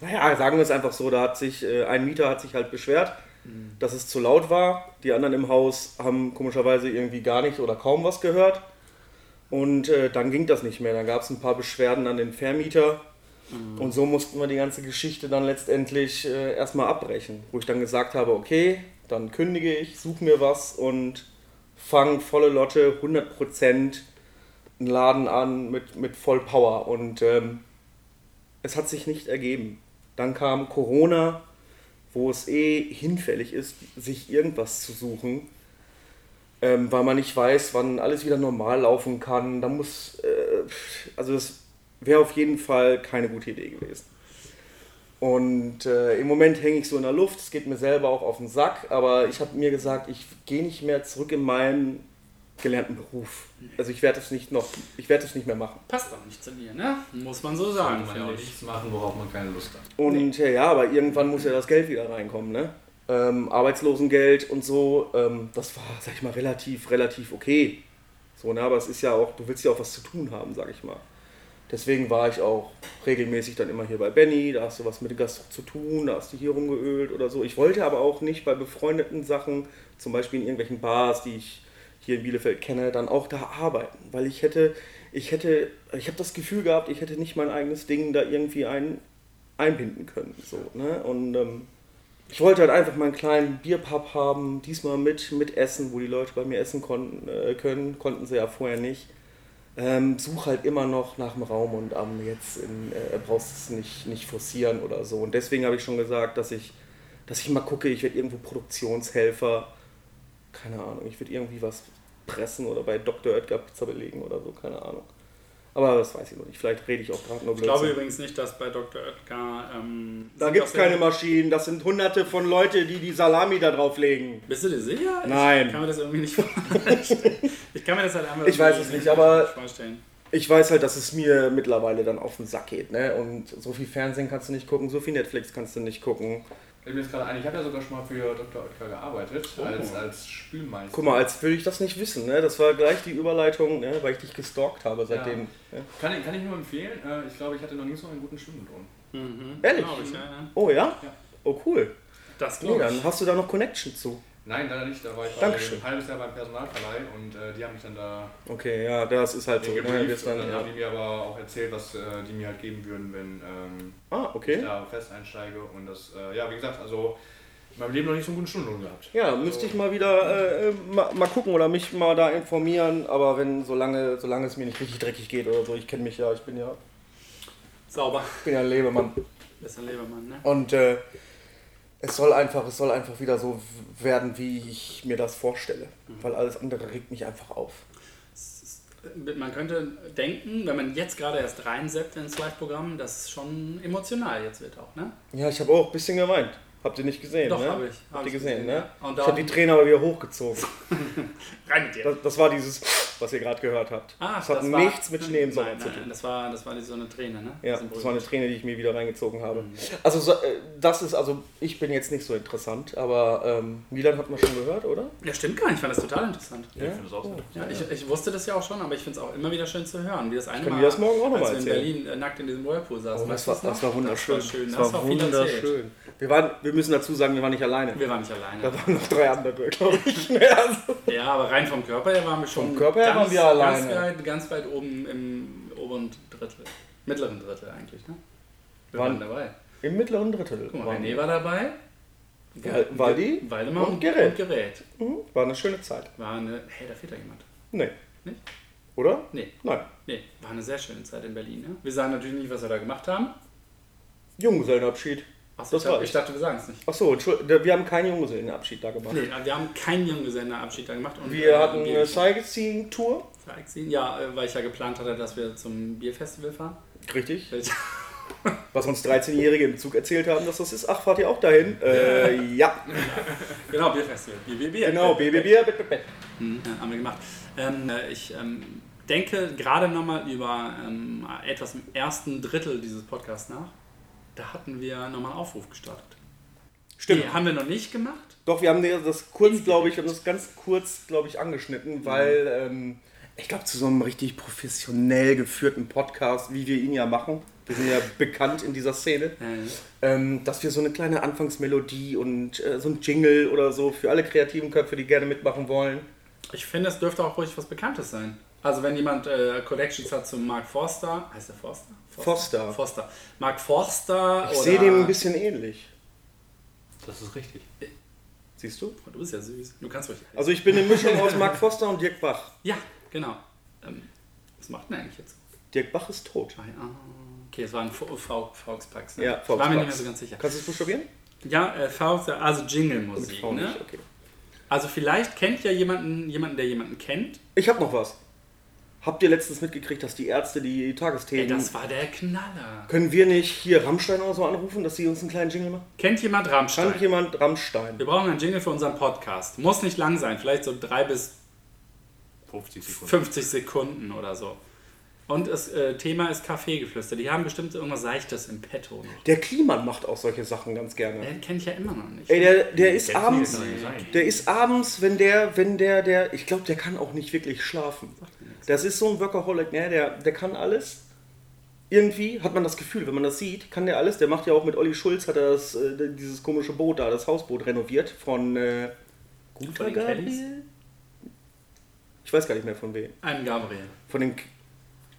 naja, sagen wir es einfach so, da hat sich, äh, ein Mieter hat sich halt beschwert, Mhm. dass es zu laut war. Die anderen im Haus haben komischerweise irgendwie gar nicht oder kaum was gehört. Und äh, dann ging das nicht mehr. Dann gab es ein paar Beschwerden an den Vermieter. Mhm. Und so mussten wir die ganze Geschichte dann letztendlich äh, erstmal abbrechen. Wo ich dann gesagt habe, okay, dann kündige ich, suche mir was und fange volle Lotte, 100% einen Laden an mit, mit voll Power. Und ähm, es hat sich nicht ergeben. Dann kam Corona, wo es eh hinfällig ist, sich irgendwas zu suchen, ähm, weil man nicht weiß, wann alles wieder normal laufen kann. Da muss, äh, also es wäre auf jeden Fall keine gute Idee gewesen. Und äh, im Moment hänge ich so in der Luft, es geht mir selber auch auf den Sack, aber ich habe mir gesagt, ich gehe nicht mehr zurück in meinen gelernten Beruf. Also ich werde es nicht noch, ich werde es nicht mehr machen. Passt auch nicht zu dir, ne? Muss man so sagen, Kann man ja auch nichts machen, worauf man keine Lust hat. Und äh, ja, aber irgendwann muss ja das Geld wieder reinkommen, ne? Ähm, Arbeitslosengeld und so, ähm, das war, sag ich mal, relativ, relativ okay. So, ne? Aber es ist ja auch, du willst ja auch was zu tun haben, sag ich mal. Deswegen war ich auch regelmäßig dann immer hier bei Benny, da hast du was mit dem Gast zu tun, da hast du hier rumgeölt oder so. Ich wollte aber auch nicht bei befreundeten Sachen, zum Beispiel in irgendwelchen Bars, die ich hier in Bielefeld kenne, dann auch da arbeiten. Weil ich hätte, ich hätte, ich habe das Gefühl gehabt, ich hätte nicht mein eigenes Ding da irgendwie ein, einbinden können. So, ne? Und ähm, ich wollte halt einfach mal einen kleinen Bierpub haben, diesmal mit, mit Essen, wo die Leute bei mir essen konnten, äh, können, konnten sie ja vorher nicht. Ähm, such halt immer noch nach dem Raum und am jetzt in, äh, brauchst es nicht, nicht forcieren oder so. Und deswegen habe ich schon gesagt, dass ich, dass ich mal gucke, ich werde irgendwo Produktionshelfer, keine Ahnung, ich würde irgendwie was pressen oder bei Dr. Oetker Pizza belegen oder so, keine Ahnung. Aber das weiß ich noch nicht. Vielleicht rede ich auch gerade nur Ich glaube Blödsinn. übrigens nicht, dass bei Dr. Oetker. Ähm, Da gibt es keine Maschinen, das sind hunderte von Leute, die die Salami da drauflegen. Bist du dir sicher? Nein. Ich kann mir das irgendwie nicht vorstellen. ich kann mir das halt einfach Ich weiß es nicht, aber- vorstellen. Ich weiß halt, dass es mir mittlerweile dann auf den Sack geht. Ne? Und so viel Fernsehen kannst du nicht gucken, so viel Netflix kannst du nicht gucken. Mir jetzt gerade ein, ich habe ja sogar schon mal für Dr. Oetker gearbeitet, als, als Spülmeister. Guck mal, als würde ich das nicht wissen. Ne? Das war gleich die Überleitung, ne? weil ich dich gestalkt habe seitdem. Ne? Kann, ich- kann ich nur empfehlen. Äh, ich glaube, ich hatte noch nie so einen guten Schwimmton. Mhm. Ehrlich? Ich, ja, ja. Oh ja? Ja. Oh cool. Das Nee, glaube dann hast du da noch Connection zu. Nein, leider nicht. Da war ich Dankeschön. ein halbes Jahr beim Personalverleih und äh, die haben mich dann da Okay, ja, das ist halt so. Ne? und Dann, dann ja. haben die mir aber auch erzählt, was äh, die mir halt geben würden, wenn ähm, Ah, ich okay. da fest einsteige. Und das, äh, ja, wie gesagt, also in meinem Leben noch nicht so einen guten Stundenlohn gehabt. Ja, müsste ich mal wieder äh, mal, mal gucken oder mich mal da informieren. Aber wenn, solange, solange es mir nicht richtig dreckig geht oder so, ich kenne mich ja, ich bin ja, Sauber. ich bin ja ein Lebemann. Bist ein Lebermann, ne? Und äh, es soll einfach, es soll einfach wieder so werden, wie ich mir das vorstelle. Weil alles andere regt mich einfach auf. Man könnte denken, wenn man jetzt gerade erst reinseppt ins Live-Programm, dass es schon emotional jetzt wird auch, ne? Ja, ich habe auch ein bisschen geweint. Habt ihr nicht gesehen, Doch, ne? hab ich. Hab Habt ihr ich gesehen, gesehen, ne? ja. Und ich habe die Tränen aber wieder hochgezogen. Rein mit dir. Das, das war dieses, was ihr gerade gehört habt. Ah, das hat war- nichts mit Schnee im Sommer nein, zu nein, tun. Nein, das war, das war so eine Träne, ne? Ja, Das das war eine Träne, die ich mir wieder reingezogen habe. Mhm. Also so, äh, das ist, also ich bin jetzt nicht so interessant, aber ähm, Milan hat man schon gehört, oder? Ja, stimmt gar nicht. Ich fand das total interessant. Ja, ich finde das auch sehr Ja, ich, ich wusste das ja auch schon, aber ich finde es auch immer wieder schön zu hören, wie das eine Können Mal, das morgen auch noch als wir in? Berlin äh, nackt in diesem Whirlpool saßen. Oh, das, war, das war wunderschön. Das war schön. Das war wunderschön. Wir, waren, wir müssen dazu sagen, wir waren nicht alleine. Wir waren nicht alleine. Da waren noch drei andere, glaube ich. Ja, also- Ja, aber rein vom Körper her waren wir schon Vom Körper her waren wir alleine. Ganz weit, ganz weit oben im oberen Drittel. Mittleren Drittel eigentlich, ne? Wir Waren- waren dabei. Im mittleren Drittel. Guck mal, René war dabei. Wal- Waldi Waldemar und Gerät. Und Gerät. Mhm, War eine schöne Zeit. War eine. Hey, da fehlt da jemand. Nee. Nicht? Oder? Nee, Nein. nee, war eine sehr schöne Zeit in Berlin. Ne? Wir sagen natürlich nicht, was wir da gemacht haben. Junggesellenabschied. Achso, Das ich, dachte, war ich dachte, wir sagen es nicht. Achso, wir haben keinen Junggesellenabschied da gemacht. Nee, wir haben keinen Junggesellenabschied da gemacht. Und, Wir äh, hatten Bier eine Sightseeing-Tour. Sightseeing. Ja, äh, weil ich ja geplant hatte, dass wir zum Bierfestival fahren. Richtig. Was uns 13-Jährige im Zug erzählt haben, dass das ist. Ach, fahrt ihr auch dahin? Äh, ja. genau, Bierfestival. Bier, Bier, Bier. Genau, BBB, Bett, Bett, Bett. Mhm, ja, haben wir gemacht. Ähm, äh, ich ähm, denke gerade nochmal über ähm, etwas im ersten Drittel dieses Podcasts nach. Da hatten wir nochmal einen Aufruf gestartet. Stimmt. Nee, haben wir noch nicht gemacht. Doch, wir haben das kurz, glaube ich, haben das ganz kurz, glaube ich, angeschnitten, weil ähm, ich glaube, zu so einem richtig professionell geführten Podcast, wie wir ihn ja machen, wir sind ja bekannt in dieser Szene, Äh, ähm, dass wir so eine kleine Anfangsmelodie und äh, so ein Jingle oder so für alle kreativen Köpfe, die gerne mitmachen wollen. ich finde, es dürfte auch ruhig was Bekanntes sein. Also wenn jemand äh, Connections hat zu Mark Forster, heißt der Forster? Forster. Forster. Mark Forster Ich sehe dem ein bisschen ähnlich. Das ist richtig. Siehst du? Oh, du bist ja süß. Du kannst ruhig... Also ich bin eine Mischung aus Mark Foster und Dirk Bach. ja, genau. Ähm, was macht denn eigentlich jetzt? Dirk Bach ist tot. Ah, Okay, es war ein Volkspax. Ne? Ja, Ich war mir nicht mehr so ganz sicher. Kannst du es buchstabieren? Ja, äh, Volks, also Jingle-Musik. Ne? okay. Also vielleicht kennt ja jemanden, jemanden, der jemanden kennt. Ich habe noch was. Habt ihr letztens mitgekriegt, dass die Ärzte die Ey, Tagesthemen... das war der Knaller. Können wir nicht hier Rammstein oder so anrufen, dass sie uns einen kleinen Jingle machen? Kennt jemand Rammstein? Kann jemand Rammstein? Wir brauchen einen Jingle für unseren Podcast. Muss nicht lang sein, vielleicht so drei bis 50 Sekunden. 50 Sekunden oder so. Und das äh, Thema ist Kaffeegeflüster. Die haben bestimmt irgendwas Seichtes im Petto. noch. Der Kliman macht auch solche Sachen ganz gerne. Den kenne ich ja immer noch nicht. Ey, der, der ist abends, der ist abends, wenn der, wenn der, der, ich glaube, der kann auch nicht wirklich schlafen. Das ist so ein Workaholic, ne? der, der kann alles. Irgendwie hat man das Gefühl, wenn man das sieht, kann der alles. Der macht ja auch mit Olli Schulz, hat er das, äh, dieses komische Boot da, das Hausboot renoviert von äh, Kellys? Gabriel? Ich weiß gar nicht mehr von wem. Ein Gabriel. Von dem,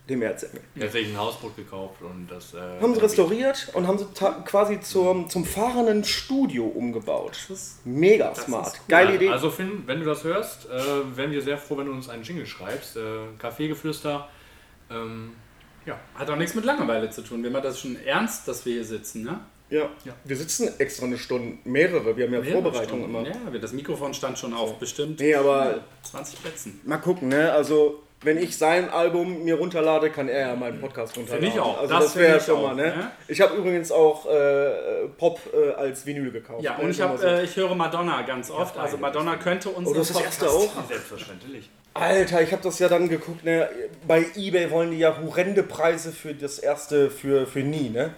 dem Erzengel. Er hat sich ein Hausboot gekauft und das. Äh, Haben sie restauriert und haben sie quasi zum, zum fahrenden Studio umgebaut. Das ist Mega Das smart. ist cool. Geile Idee. Also Finn, wenn du das hörst, äh, wären wir sehr froh, wenn du uns einen Jingle schreibst. Äh, Kaffeegeflüster. Ähm, ja. Hat auch nichts mit Langeweile zu tun. Wir machen das schon ernst, dass wir hier sitzen, ne? Ja. Ja. wir sitzen extra eine Stunde, mehrere, wir haben ja Vorbereitungen immer. Ja, wir- das Mikrofon stand schon auf bestimmt Nee, aber 20 Plätzen. mal gucken, ne? Also, wenn ich sein Album mir runterlade, kann er ja meinen Podcast runterladen. Finde ich auch. Also Das das, wäre schon mal, ne? ja. Ich habe übrigens auch äh, Pop äh, als Vinyl gekauft. Ja, ne? und ich, hab, so. äh, ich höre Madonna ganz oft. Also Madonna könnte uns Oh, das erste auch? Selbstverständlich. Alter, ich habe das ja dann geguckt, ne? Bei Ebay wollen die ja horrende Preise für das erste, für, für nie, ne?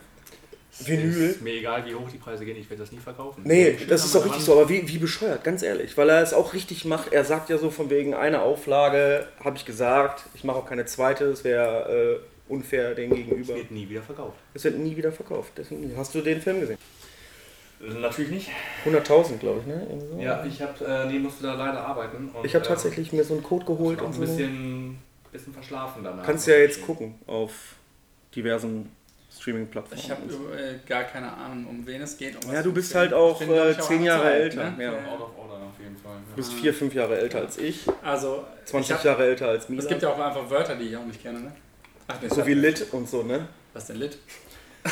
Vinyl. Ist mir egal, wie hoch die Preise gehen, ich werde das nie verkaufen. Nee, das ist auch richtig so, aber wie, wie bescheuert, ganz ehrlich, weil er es auch richtig macht. Er sagt ja so von wegen einer Auflage, habe ich gesagt, ich mache auch keine zweite, das wäre äh, unfair den gegenüber. Wird nie wieder verkauft. Es wird nie wieder verkauft. Deswegen, hast du den Film gesehen? Äh, Natürlich nicht. 100.000, glaube ich, ne? So. Ja, ich habe, äh, nee, musste da leider arbeiten. Und, Ich habe äh, tatsächlich mir so einen Code geholt und ein so. bisschen, bisschen verschlafen danach. Kannst ja jetzt gucken auf diversen Streaming-Plattformen. Ich habe äh, gar keine Ahnung, um wen es geht. Um was Ja, du bist halt auch äh, zehn Jahre Zeit, älter. ne? Ja. Out of order auf jeden Fall. Du bist vier, fünf Jahre älter als ich, Also, 20 ich hab, Jahre älter als Mila. Es gibt ja auch einfach Wörter, die ich auch nicht kenne, ne? Ach, nee, so wie Lit und so, ne? Was denn Lit?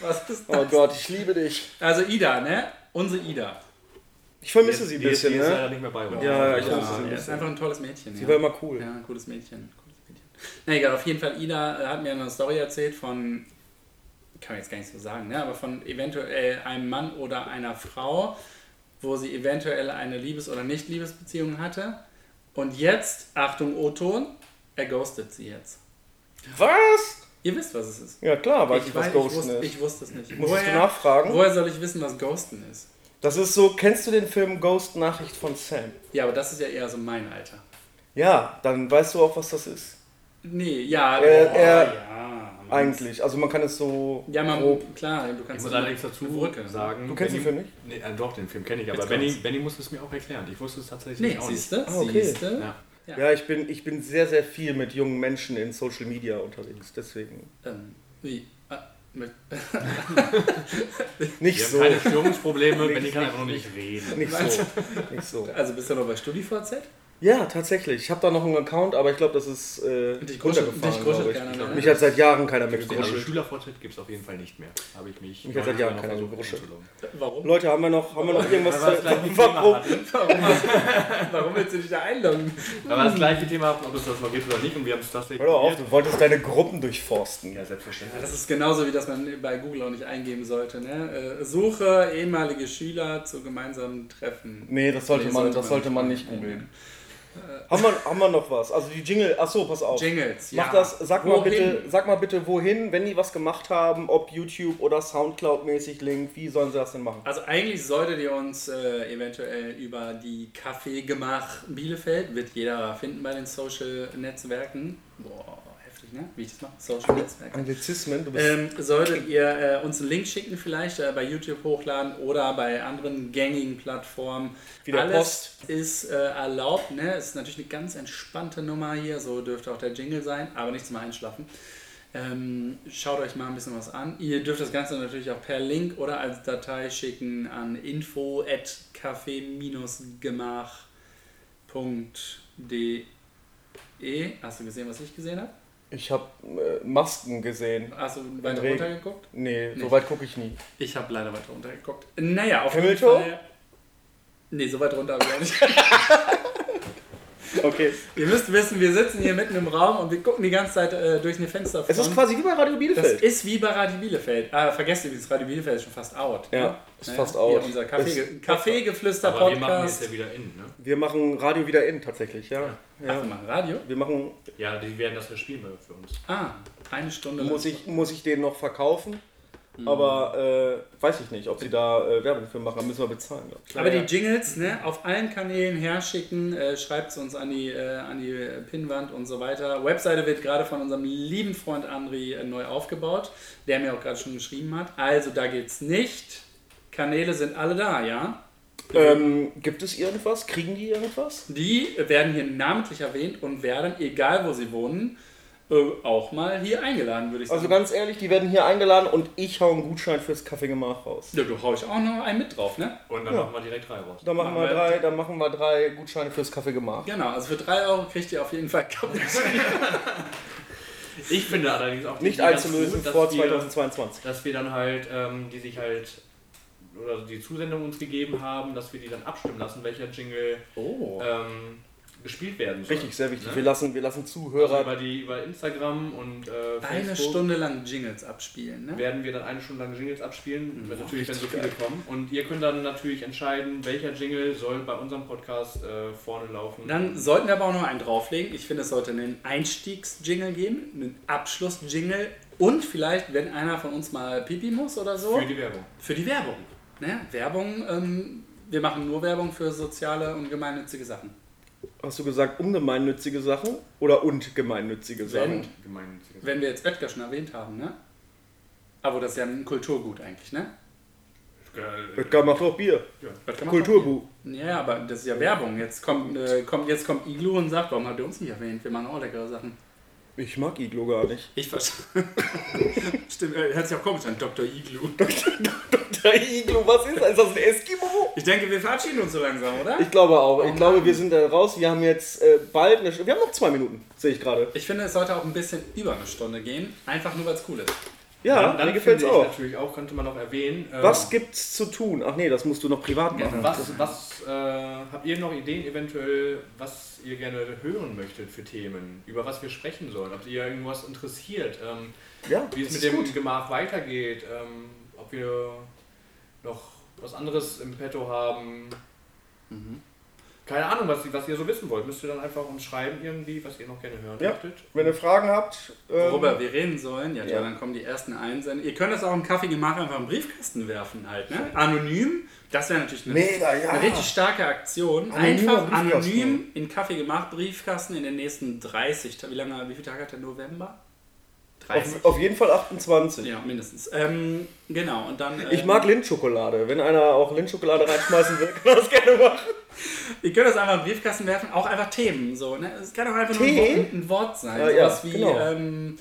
was ist Oh Gott, ich liebe dich. Also Ida, ne? Unsere Ida. Ich vermisse sie ein Die ist- bisschen, die ist ne? leider nicht mehr bei uns. Ja, ich Ja, muss sie ein er ist bisschen. einfach ein tolles Mädchen. Sie ja. war immer cool. Ja, ein cooles Mädchen. Na egal, auf jeden Fall, Ida äh, hat mir eine Story erzählt von, kann man jetzt gar nicht so sagen, ne? aber von eventuell einem Mann oder einer Frau, wo sie eventuell eine Liebes- oder Nicht-Liebesbeziehung hatte. Und jetzt, Achtung, O-Ton, er ghostet sie jetzt. Was? Ihr wisst, was es ist. Ja klar, weiß ich, ich, was weiß, ich, Ghosten wusste, ist. ich wusste es nicht. Musstest du nachfragen? woher soll ich wissen, was Ghosten ist? Das ist so, kennst du den Film Ghost Nachricht von Sam? Ja, aber das ist ja eher so mein Alter. Ja, dann weißt du auch, was das ist. Nee, ja, Er- boah, er- ja. Eigentlich. Also man kann es so Ja, man, grob. klar, du Ich kannst muss so allerdings dazu Brücke sagen. Du kennst den Benny- Film nicht? Nee, äh, doch, den Film kenne ich, aber Benny. Benny muss es mir auch erklären. Ich wusste es tatsächlich Nee, auch siehst nicht. Ah, okay. Siehst du? Ja. Ja. Ja, ich bin, ich bin sehr, sehr viel mit jungen Menschen in Social Media unterwegs. Deswegen. Ähm, wie? Ah, mit, Nicht Wir so. haben keine Störungsprobleme, Benny kann einfach nur nicht reden. Nicht so. Nicht so. also bist du noch bei StudiVZ? Ja, tatsächlich. Ich habe da noch einen Account, aber ich glaube, das ist äh, Dich runtergefahren. dich gruschelt keiner mehr? Mich hat seit Jahren keiner mehr Also gegruschelt. Schülervortritt gibt es auf jeden Fall nicht mehr. Habe ich mich. Mich hat seit Jahren keiner versucht gegruschelt. Warum? Leute, haben wir noch, haben wir noch irgendwas zu warum? Warum, warum willst du dich da einloggen? Weil wir das gleiche Thema hatten, ob es das noch gibt oder nicht. Und wir haben es tatsächlich. Hör auf, du wolltest deine Gruppen durchforsten. Ja, selbstverständlich. Das ist genauso wie das man bei Google auch nicht eingeben sollte. Ne? Äh, Suche ehemalige Schüler zu gemeinsamen Treffen. Nee, das sollte Nee, man, das sollte man nicht googeln. Haben wir, haben wir noch was? Also die Jingle, achso, pass auf. Jingles, Mach ja. das, sag mal, bitte, sag mal bitte, wohin, wenn die was gemacht haben, ob YouTube oder Soundcloud-mäßig Link, wie sollen sie das denn machen? Also eigentlich solltet ihr uns äh, eventuell über die Kaffeegemach Bielefeld, wird jeder finden bei den Social-Netzwerken. Boah, ne? Wie ich das mache. Social-Netzwerke. Anglizismen, du bist. Ähm, solltet ihr äh, uns einen Link schicken, vielleicht äh, bei YouTube hochladen oder bei anderen gängigen Plattformen. Wie Alles ist äh, erlaubt, ne? Ist natürlich eine ganz entspannte Nummer hier, so dürfte auch der Jingle sein, aber nicht zum Einschlafen. Ähm, schaut euch mal ein bisschen was an. Ihr dürft das Ganze natürlich auch per Link oder als Datei schicken an info at kaffee-gemach.de. Hast du gesehen, was ich gesehen habe? Ich habe äh, Masken gesehen. Hast du weiter runtergeguckt? Nee, Nicht. so weit gucke ich nie. Ich habe leider weiter runtergeguckt. Naja, auf jeden Hamilton? Fall. Nee, so weit runter habe ich auch nicht. Okay. Ihr müsst wissen, wir sitzen hier mitten im Raum und wir gucken die ganze Zeit äh, durch eine Fenster. Es ist quasi wie bei Radio das Bielefeld. ist wie bei Radio Bielefeld. Ah, vergesst übrigens, Radio Bielefeld ist schon fast out. Ja, ne? ist Naja, fast out. Unser Es- Kaffeegeflüster Aber wir machen jetzt ja wieder in, ne? Wir machen Radio wieder in tatsächlich, ja. Ach, ja. wir machen Radio? Wir machen, Ja, die werden das ja spielen für uns. Ah, eine Stunde. muss ich, muss ich den noch verkaufen, Mhm. aber äh, weiß ich nicht, ob sie da äh, Werbung für machen, müssen wir bezahlen. ich. Aber die Jingles ne, auf allen Kanälen herschicken, äh, schreibt es uns an die, äh, an die Pinnwand und so weiter. Webseite wird gerade von unserem lieben Freund Andri äh, neu aufgebaut, der mir auch gerade schon geschrieben hat. Also da geht's nicht. Kanäle sind alle da, ja. Ähm, gibt es irgendwas? Kriegen die irgendwas? Die werden hier namentlich erwähnt und werden, egal wo sie wohnen, äh, auch mal hier eingeladen, würde ich sagen. Also ganz ehrlich, die werden hier eingeladen und ich hau einen Gutschein fürs Kaffeegemach raus. ja, du hau ich auch noch einen mit drauf, ne? Und dann Ja. machen wir direkt drei raus. Da machen Machen wir wir- drei, dann machen wir drei Gutscheine fürs Kaffeegemach. Genau, also für 3 Euro kriegt ihr auf jeden Fall Cappuccino. Ich finde allerdings auch die Nicht einzulösen gut, dass vor wir- 2022. dass wir dann halt, ähm, die sich halt, oder die Zusendung uns gegeben haben, dass wir die dann abstimmen lassen, welcher Jingle Oh. ähm, gespielt werden soll. Richtig, sehr wichtig. Ne? Wir lassen, wir lassen Also Zuhörer. über, die, über Instagram und äh, Eine Facebook Stunde lang Jingles abspielen, ne? werden wir dann eine Stunde lang Jingles abspielen, Mhm. natürlich, wenn so viele kommen. Und ihr könnt dann natürlich entscheiden, welcher Jingle soll bei unserem Podcast äh, vorne laufen. Dann sollten wir aber auch noch einen drauflegen. Ich finde, es sollte einen Einstiegsjingle geben, einen Abschlussjingle und vielleicht, wenn einer von uns mal pipi muss oder so, für die Werbung. für die Werbung. Ne? Werbung, ähm, wir machen nur Werbung für soziale und gemeinnützige Sachen. Hast du gesagt, ungemeinnützige Sachen oder und gemeinnützige Sachen? Gemeinnütziges. Wenn wir jetzt Oetker schon erwähnt haben, ne? Aber das ist ja ein Kulturgut eigentlich, ne? Oetker macht auch Bier. Oetker Kulturbu. auch- Ja, aber das ist ja Werbung. Jetzt kommt, äh, kommt, jetzt kommt Iglu und sagt, warum habt ihr uns nicht erwähnt? Wir machen auch leckere Sachen. Ich mag Iglo gar nicht. Ich verstehe. Stimmt, äh, hört sich auch komisch an, Dr. Iglu. Der Iglo, was ist das? Ist das ein Eskimo? Ich denke, wir verabschieden uns so langsam, oder? Ich glaube auch. Oh Ich glaube, Mann. wir sind da raus. Wir haben jetzt äh, bald eine Stunde. Wir haben noch zwei Minuten, sehe ich gerade. Ich finde, es sollte auch ein bisschen über eine Stunde gehen. Einfach nur, weil es cool ist. Ja, dann, dann mir gefällt's finde ich auch. natürlich auch, könnte man noch erwähnen. ähm, Was gibt's zu tun? Ach nee, das musst du noch privat machen. Was, was äh, habt ihr noch Ideen eventuell, was ihr gerne hören möchtet für Themen, über was wir sprechen sollen? Ob ihr irgendwas interessiert, ähm, Ja, wie es mit dem gut. Gemach weitergeht, ähm, ob wir noch was anderes im Petto haben. Mhm. Keine Ahnung, was, was ihr so wissen wollt. Müsst ihr dann einfach uns schreiben irgendwie, was ihr noch gerne hören Ja. möchtet. Wenn ihr Fragen habt, ähm, Worüber wir reden sollen, ja, ja. dann kommen die ersten Einsendungen. Ihr könnt das auch im Kaffeegemach einfach im Briefkasten werfen halt, ne? Anonym, das wäre natürlich eine, Mega, ja. eine richtig starke Aktion. Anonymer einfach anonym in Kaffeegemach Briefkasten in den nächsten 30, Ta- wie lange, wie viele Tage hat der November? 30. auf, auf jeden Fall 28. Ja, mindestens. Ähm, genau, und dann... Ich ähm, mag Lindschokolade. Wenn einer auch Lindschokolade reinschmeißen will, kann er das gerne machen. Ihr könnt das einfach in den Briefkasten werfen, auch einfach Themen. So, ne? Es kann auch einfach nur ein Tee? Wort, ein Wort sein. Ja, ja, wie, genau. ähm,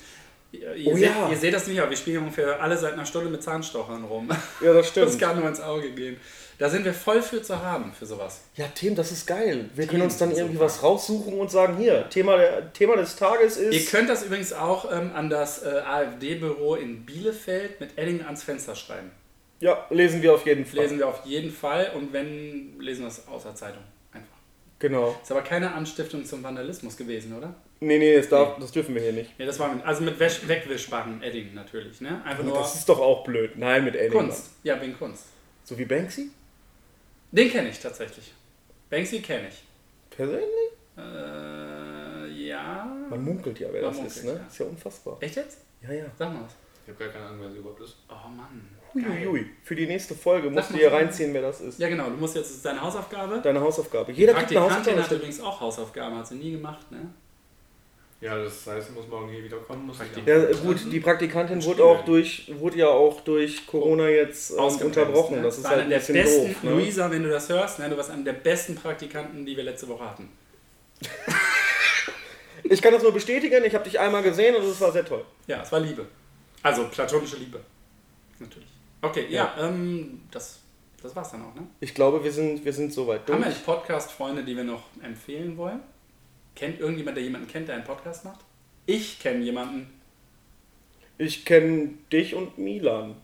ihr, ihr, Oh seht, ja. ihr seht das nicht, aber wir spielen ungefähr alle seit einer Stunde mit Zahnstochern rum. Ja, das Das stimmt. kann nur ins Auge gehen. Da sind wir voll für zu haben, für sowas. Ja, Themen, das ist geil. Wir können Themen uns dann irgendwie super. was raussuchen und sagen, hier, Thema, der, Thema des Tages ist... Ihr könnt das übrigens auch ähm, an das äh, AfD-Büro in Bielefeld mit Edding ans Fenster schreiben. ja, lesen wir auf jeden Fall. Lesen wir auf jeden Fall und wenn, lesen wir es aus der Zeitung. Einfach. Genau. Ist aber keine Anstiftung zum Vandalismus gewesen, oder? Nee, nee, das, darf, das dürfen wir hier nicht. Ja, das war mit, also mit Wäsch wegwischbaren Edding natürlich, ne? Einfach nur Das ist doch auch blöd. Nein, mit Edding. Kunst. Ja, wegen Kunst. So wie Banksy? Den kenne ich tatsächlich. Banksy kenne ich. Persönlich? Äh, ja. Man munkelt ja, wer Man das munkelt, ist, ne? ja. Ist ja unfassbar. Echt jetzt? Ja, ja. Sag mal was. Ich habe gar keine Ahnung, wer sie überhaupt ist. Oh Mann. Huiuiui. Für die nächste Folge musst du dir reinziehen, wer das ist. Ja, genau. Du musst jetzt das ist deine Hausaufgabe. Deine Hausaufgabe. Jeder kriegt eine Praktikantin hat Hausaufgabe. übrigens auch Hausaufgaben, hat sie nie gemacht, ne? Ja, das heißt, sie muss morgen hier wieder kommen. Muss ich Ja, gut, die Praktikantin wurde, auch durch, wurde ja auch durch Corona jetzt ähm, unterbrochen. ne? Das ist halt ein der bisschen besten, doof. Ne? Luisa, wenn du das hörst, ne, du warst einer der besten Praktikanten, die wir letzte Woche hatten. Ich kann das nur bestätigen, ich habe dich einmal gesehen und es war sehr toll. Ja, es war Liebe. Also platonische Liebe. Natürlich. Okay, ja, ähm, das, das war's dann auch, ne? Ich glaube, wir sind, wir sind soweit Haben durch. wir eigentlich Podcast-Freunde, die wir noch empfehlen wollen? Kennt irgendjemand, der jemanden kennt, der einen Podcast macht? Ich kenne jemanden. Ich kenne dich und Milan.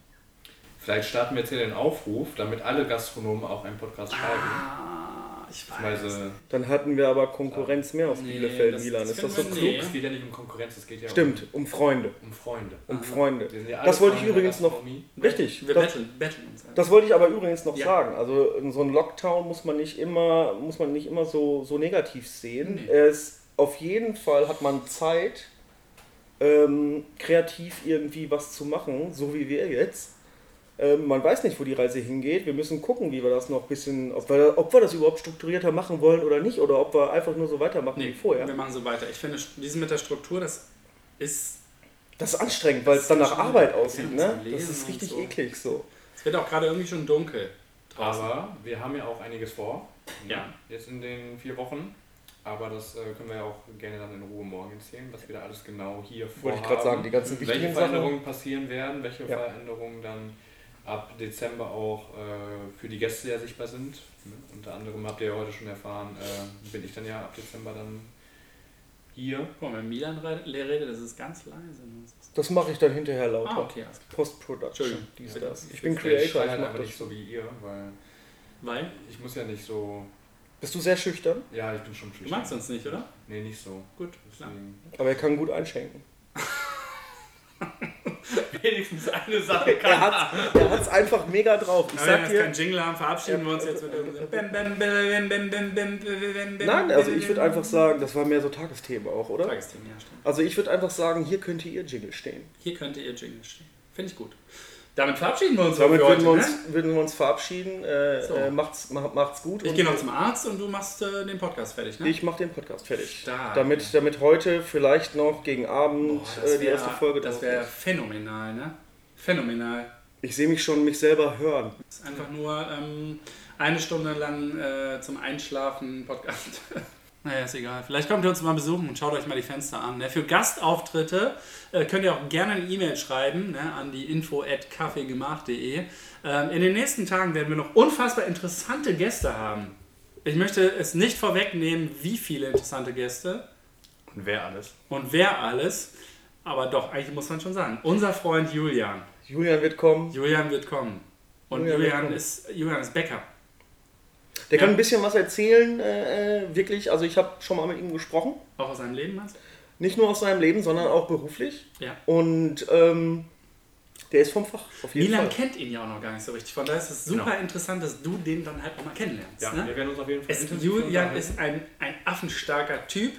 Vielleicht starten wir jetzt hier den Aufruf, damit alle Gastronomen auch einen Podcast schreiben. Ah, ich weiß. Beziehungsweise, Dann hatten wir aber Konkurrenz mehr auf Nee, Bielefeld, das- Milan. das Ist das so klug? nee. es geht ja nicht um Konkurrenz, es geht ja Stimmt, um Freunde. um, um Freunde. Um Aha. Freunde. Wir sind ja Das wollte ich Freunde der übrigens noch. Richtig. Wir Das, betteln, betteln uns. halt. das wollte ich aber übrigens noch Ja. sagen. Also in so einem Lockdown muss man nicht immer, muss man nicht immer so, so negativ sehen. Nee. Es, auf jeden Fall hat man Zeit, ähm, kreativ irgendwie was zu machen, so wie wir jetzt. Ähm, man weiß nicht, wo die Reise hingeht. Wir müssen gucken, wie wir das noch ein bisschen, ob wir, ob wir das überhaupt strukturierter machen wollen oder nicht, oder ob wir einfach nur so weitermachen Nee, wie vorher. wir machen so weiter. Ich finde, diesen mit der Struktur, das ist. Das ist anstrengend, weil es dann nach Arbeit aussieht, ne? Das ist richtig so. eklig so. Es wird auch gerade irgendwie schon dunkel draußen. Aber wir haben ja auch einiges vor. Ja. Jetzt in den vier Wochen. Aber das äh, können wir ja auch gerne dann in Ruhe morgen erzählen, was wir da alles genau hier vorhaben. Wollte ich gerade sagen, die ganzen welche wichtigen Sachen. Veränderungen passieren werden, welche Ja. Veränderungen dann ab Dezember auch äh, für die Gäste ja sichtbar sind. Ne? Unter anderem habt ihr ja heute schon erfahren, äh, bin ich dann ja ab Dezember dann hier. Guck mal, wenn Milan re- redet, das ist ganz leise. Das mache ich dann hinterher lauter. Ah, okay. Post-Production, Entschuldigung. dies, Bitte. das. Ich bin Creator, ich mach einfach das. nicht so wie ihr, weil Weil? ich muss ja nicht so. Bist du sehr schüchtern? Ja, ich bin schon Du magst uns nicht, oder? Nee, nicht so. Gut, klar. Deswegen. Aber er kann gut einschenken wenigstens eine Sache kann. er hat es einfach mega drauf. Ich sag wenn wir keinen Jingle haben, verabschieden wir uns jetzt mit irgendeinem. Nein, also ich würde einfach sagen, das war mehr so Tagesthemen auch, oder? Tagesthemen, ja, stimmt. Also ich würde einfach sagen, hier könnte ihr Jingle stehen. Hier könnte ihr Jingle stehen. Finde ich gut. Damit verabschieden wir uns Damit würden heute, wir, uns, ne? würden wir uns verabschieden. Äh, So. äh, macht's, macht, macht's gut. Ich gehe noch zum Arzt und du machst äh, den Podcast fertig, ne? Ich mache den Podcast fertig. Stark. Damit, damit heute vielleicht noch gegen Abend Boah, äh, die wär- erste Folge Das wäre phänomenal, ne? Phänomenal. Ich sehe mich schon mich selber hören. Das ist einfach nur ähm, eine Stunde lang äh, zum Einschlafen Podcast. naja, ist egal. Vielleicht kommt ihr uns mal besuchen und schaut euch mal die Fenster an. Ne? Für Gastauftritte äh, könnt ihr auch gerne eine E-Mail schreiben ne? an die info at kaffeegemacht.de. Ähm, in den nächsten Tagen werden wir noch unfassbar interessante Gäste haben. Ich möchte es nicht vorwegnehmen, wie viele interessante Gäste Und wer alles? und wer alles. Aber doch, eigentlich muss man schon sagen. Unser Freund Julian. Julian wird kommen. Julian wird kommen. Und Julian wird Julian, kommen. ist, Julian ist Bäcker. Der kann Ja. ein bisschen was erzählen, äh, äh, wirklich. Also ich habe schon mal mit ihm gesprochen. Auch aus seinem Leben, meinst du? Nicht nur aus seinem Leben, sondern auch beruflich. Ja. Und ähm, der ist vom Fach, auf jeden Milan Fall. kennt ihn ja auch noch gar nicht so richtig. Von daher ist es super Genau. interessant, dass du den dann halt auch mal kennenlernst. Ja, ne? wir werden uns auf jeden Fall es, Julian ist ein, ein affenstarker Typ.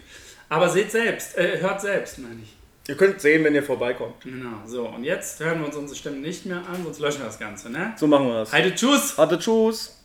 Aber seht selbst, äh, hört selbst, meine ich. Ihr könnt sehen, wenn ihr vorbeikommt. Genau, so. Und jetzt hören wir uns unsere Stimmen nicht mehr an, sonst löschen wir das Ganze, ne? So machen wir das. Heide, tschüss! Hatte, tschüss.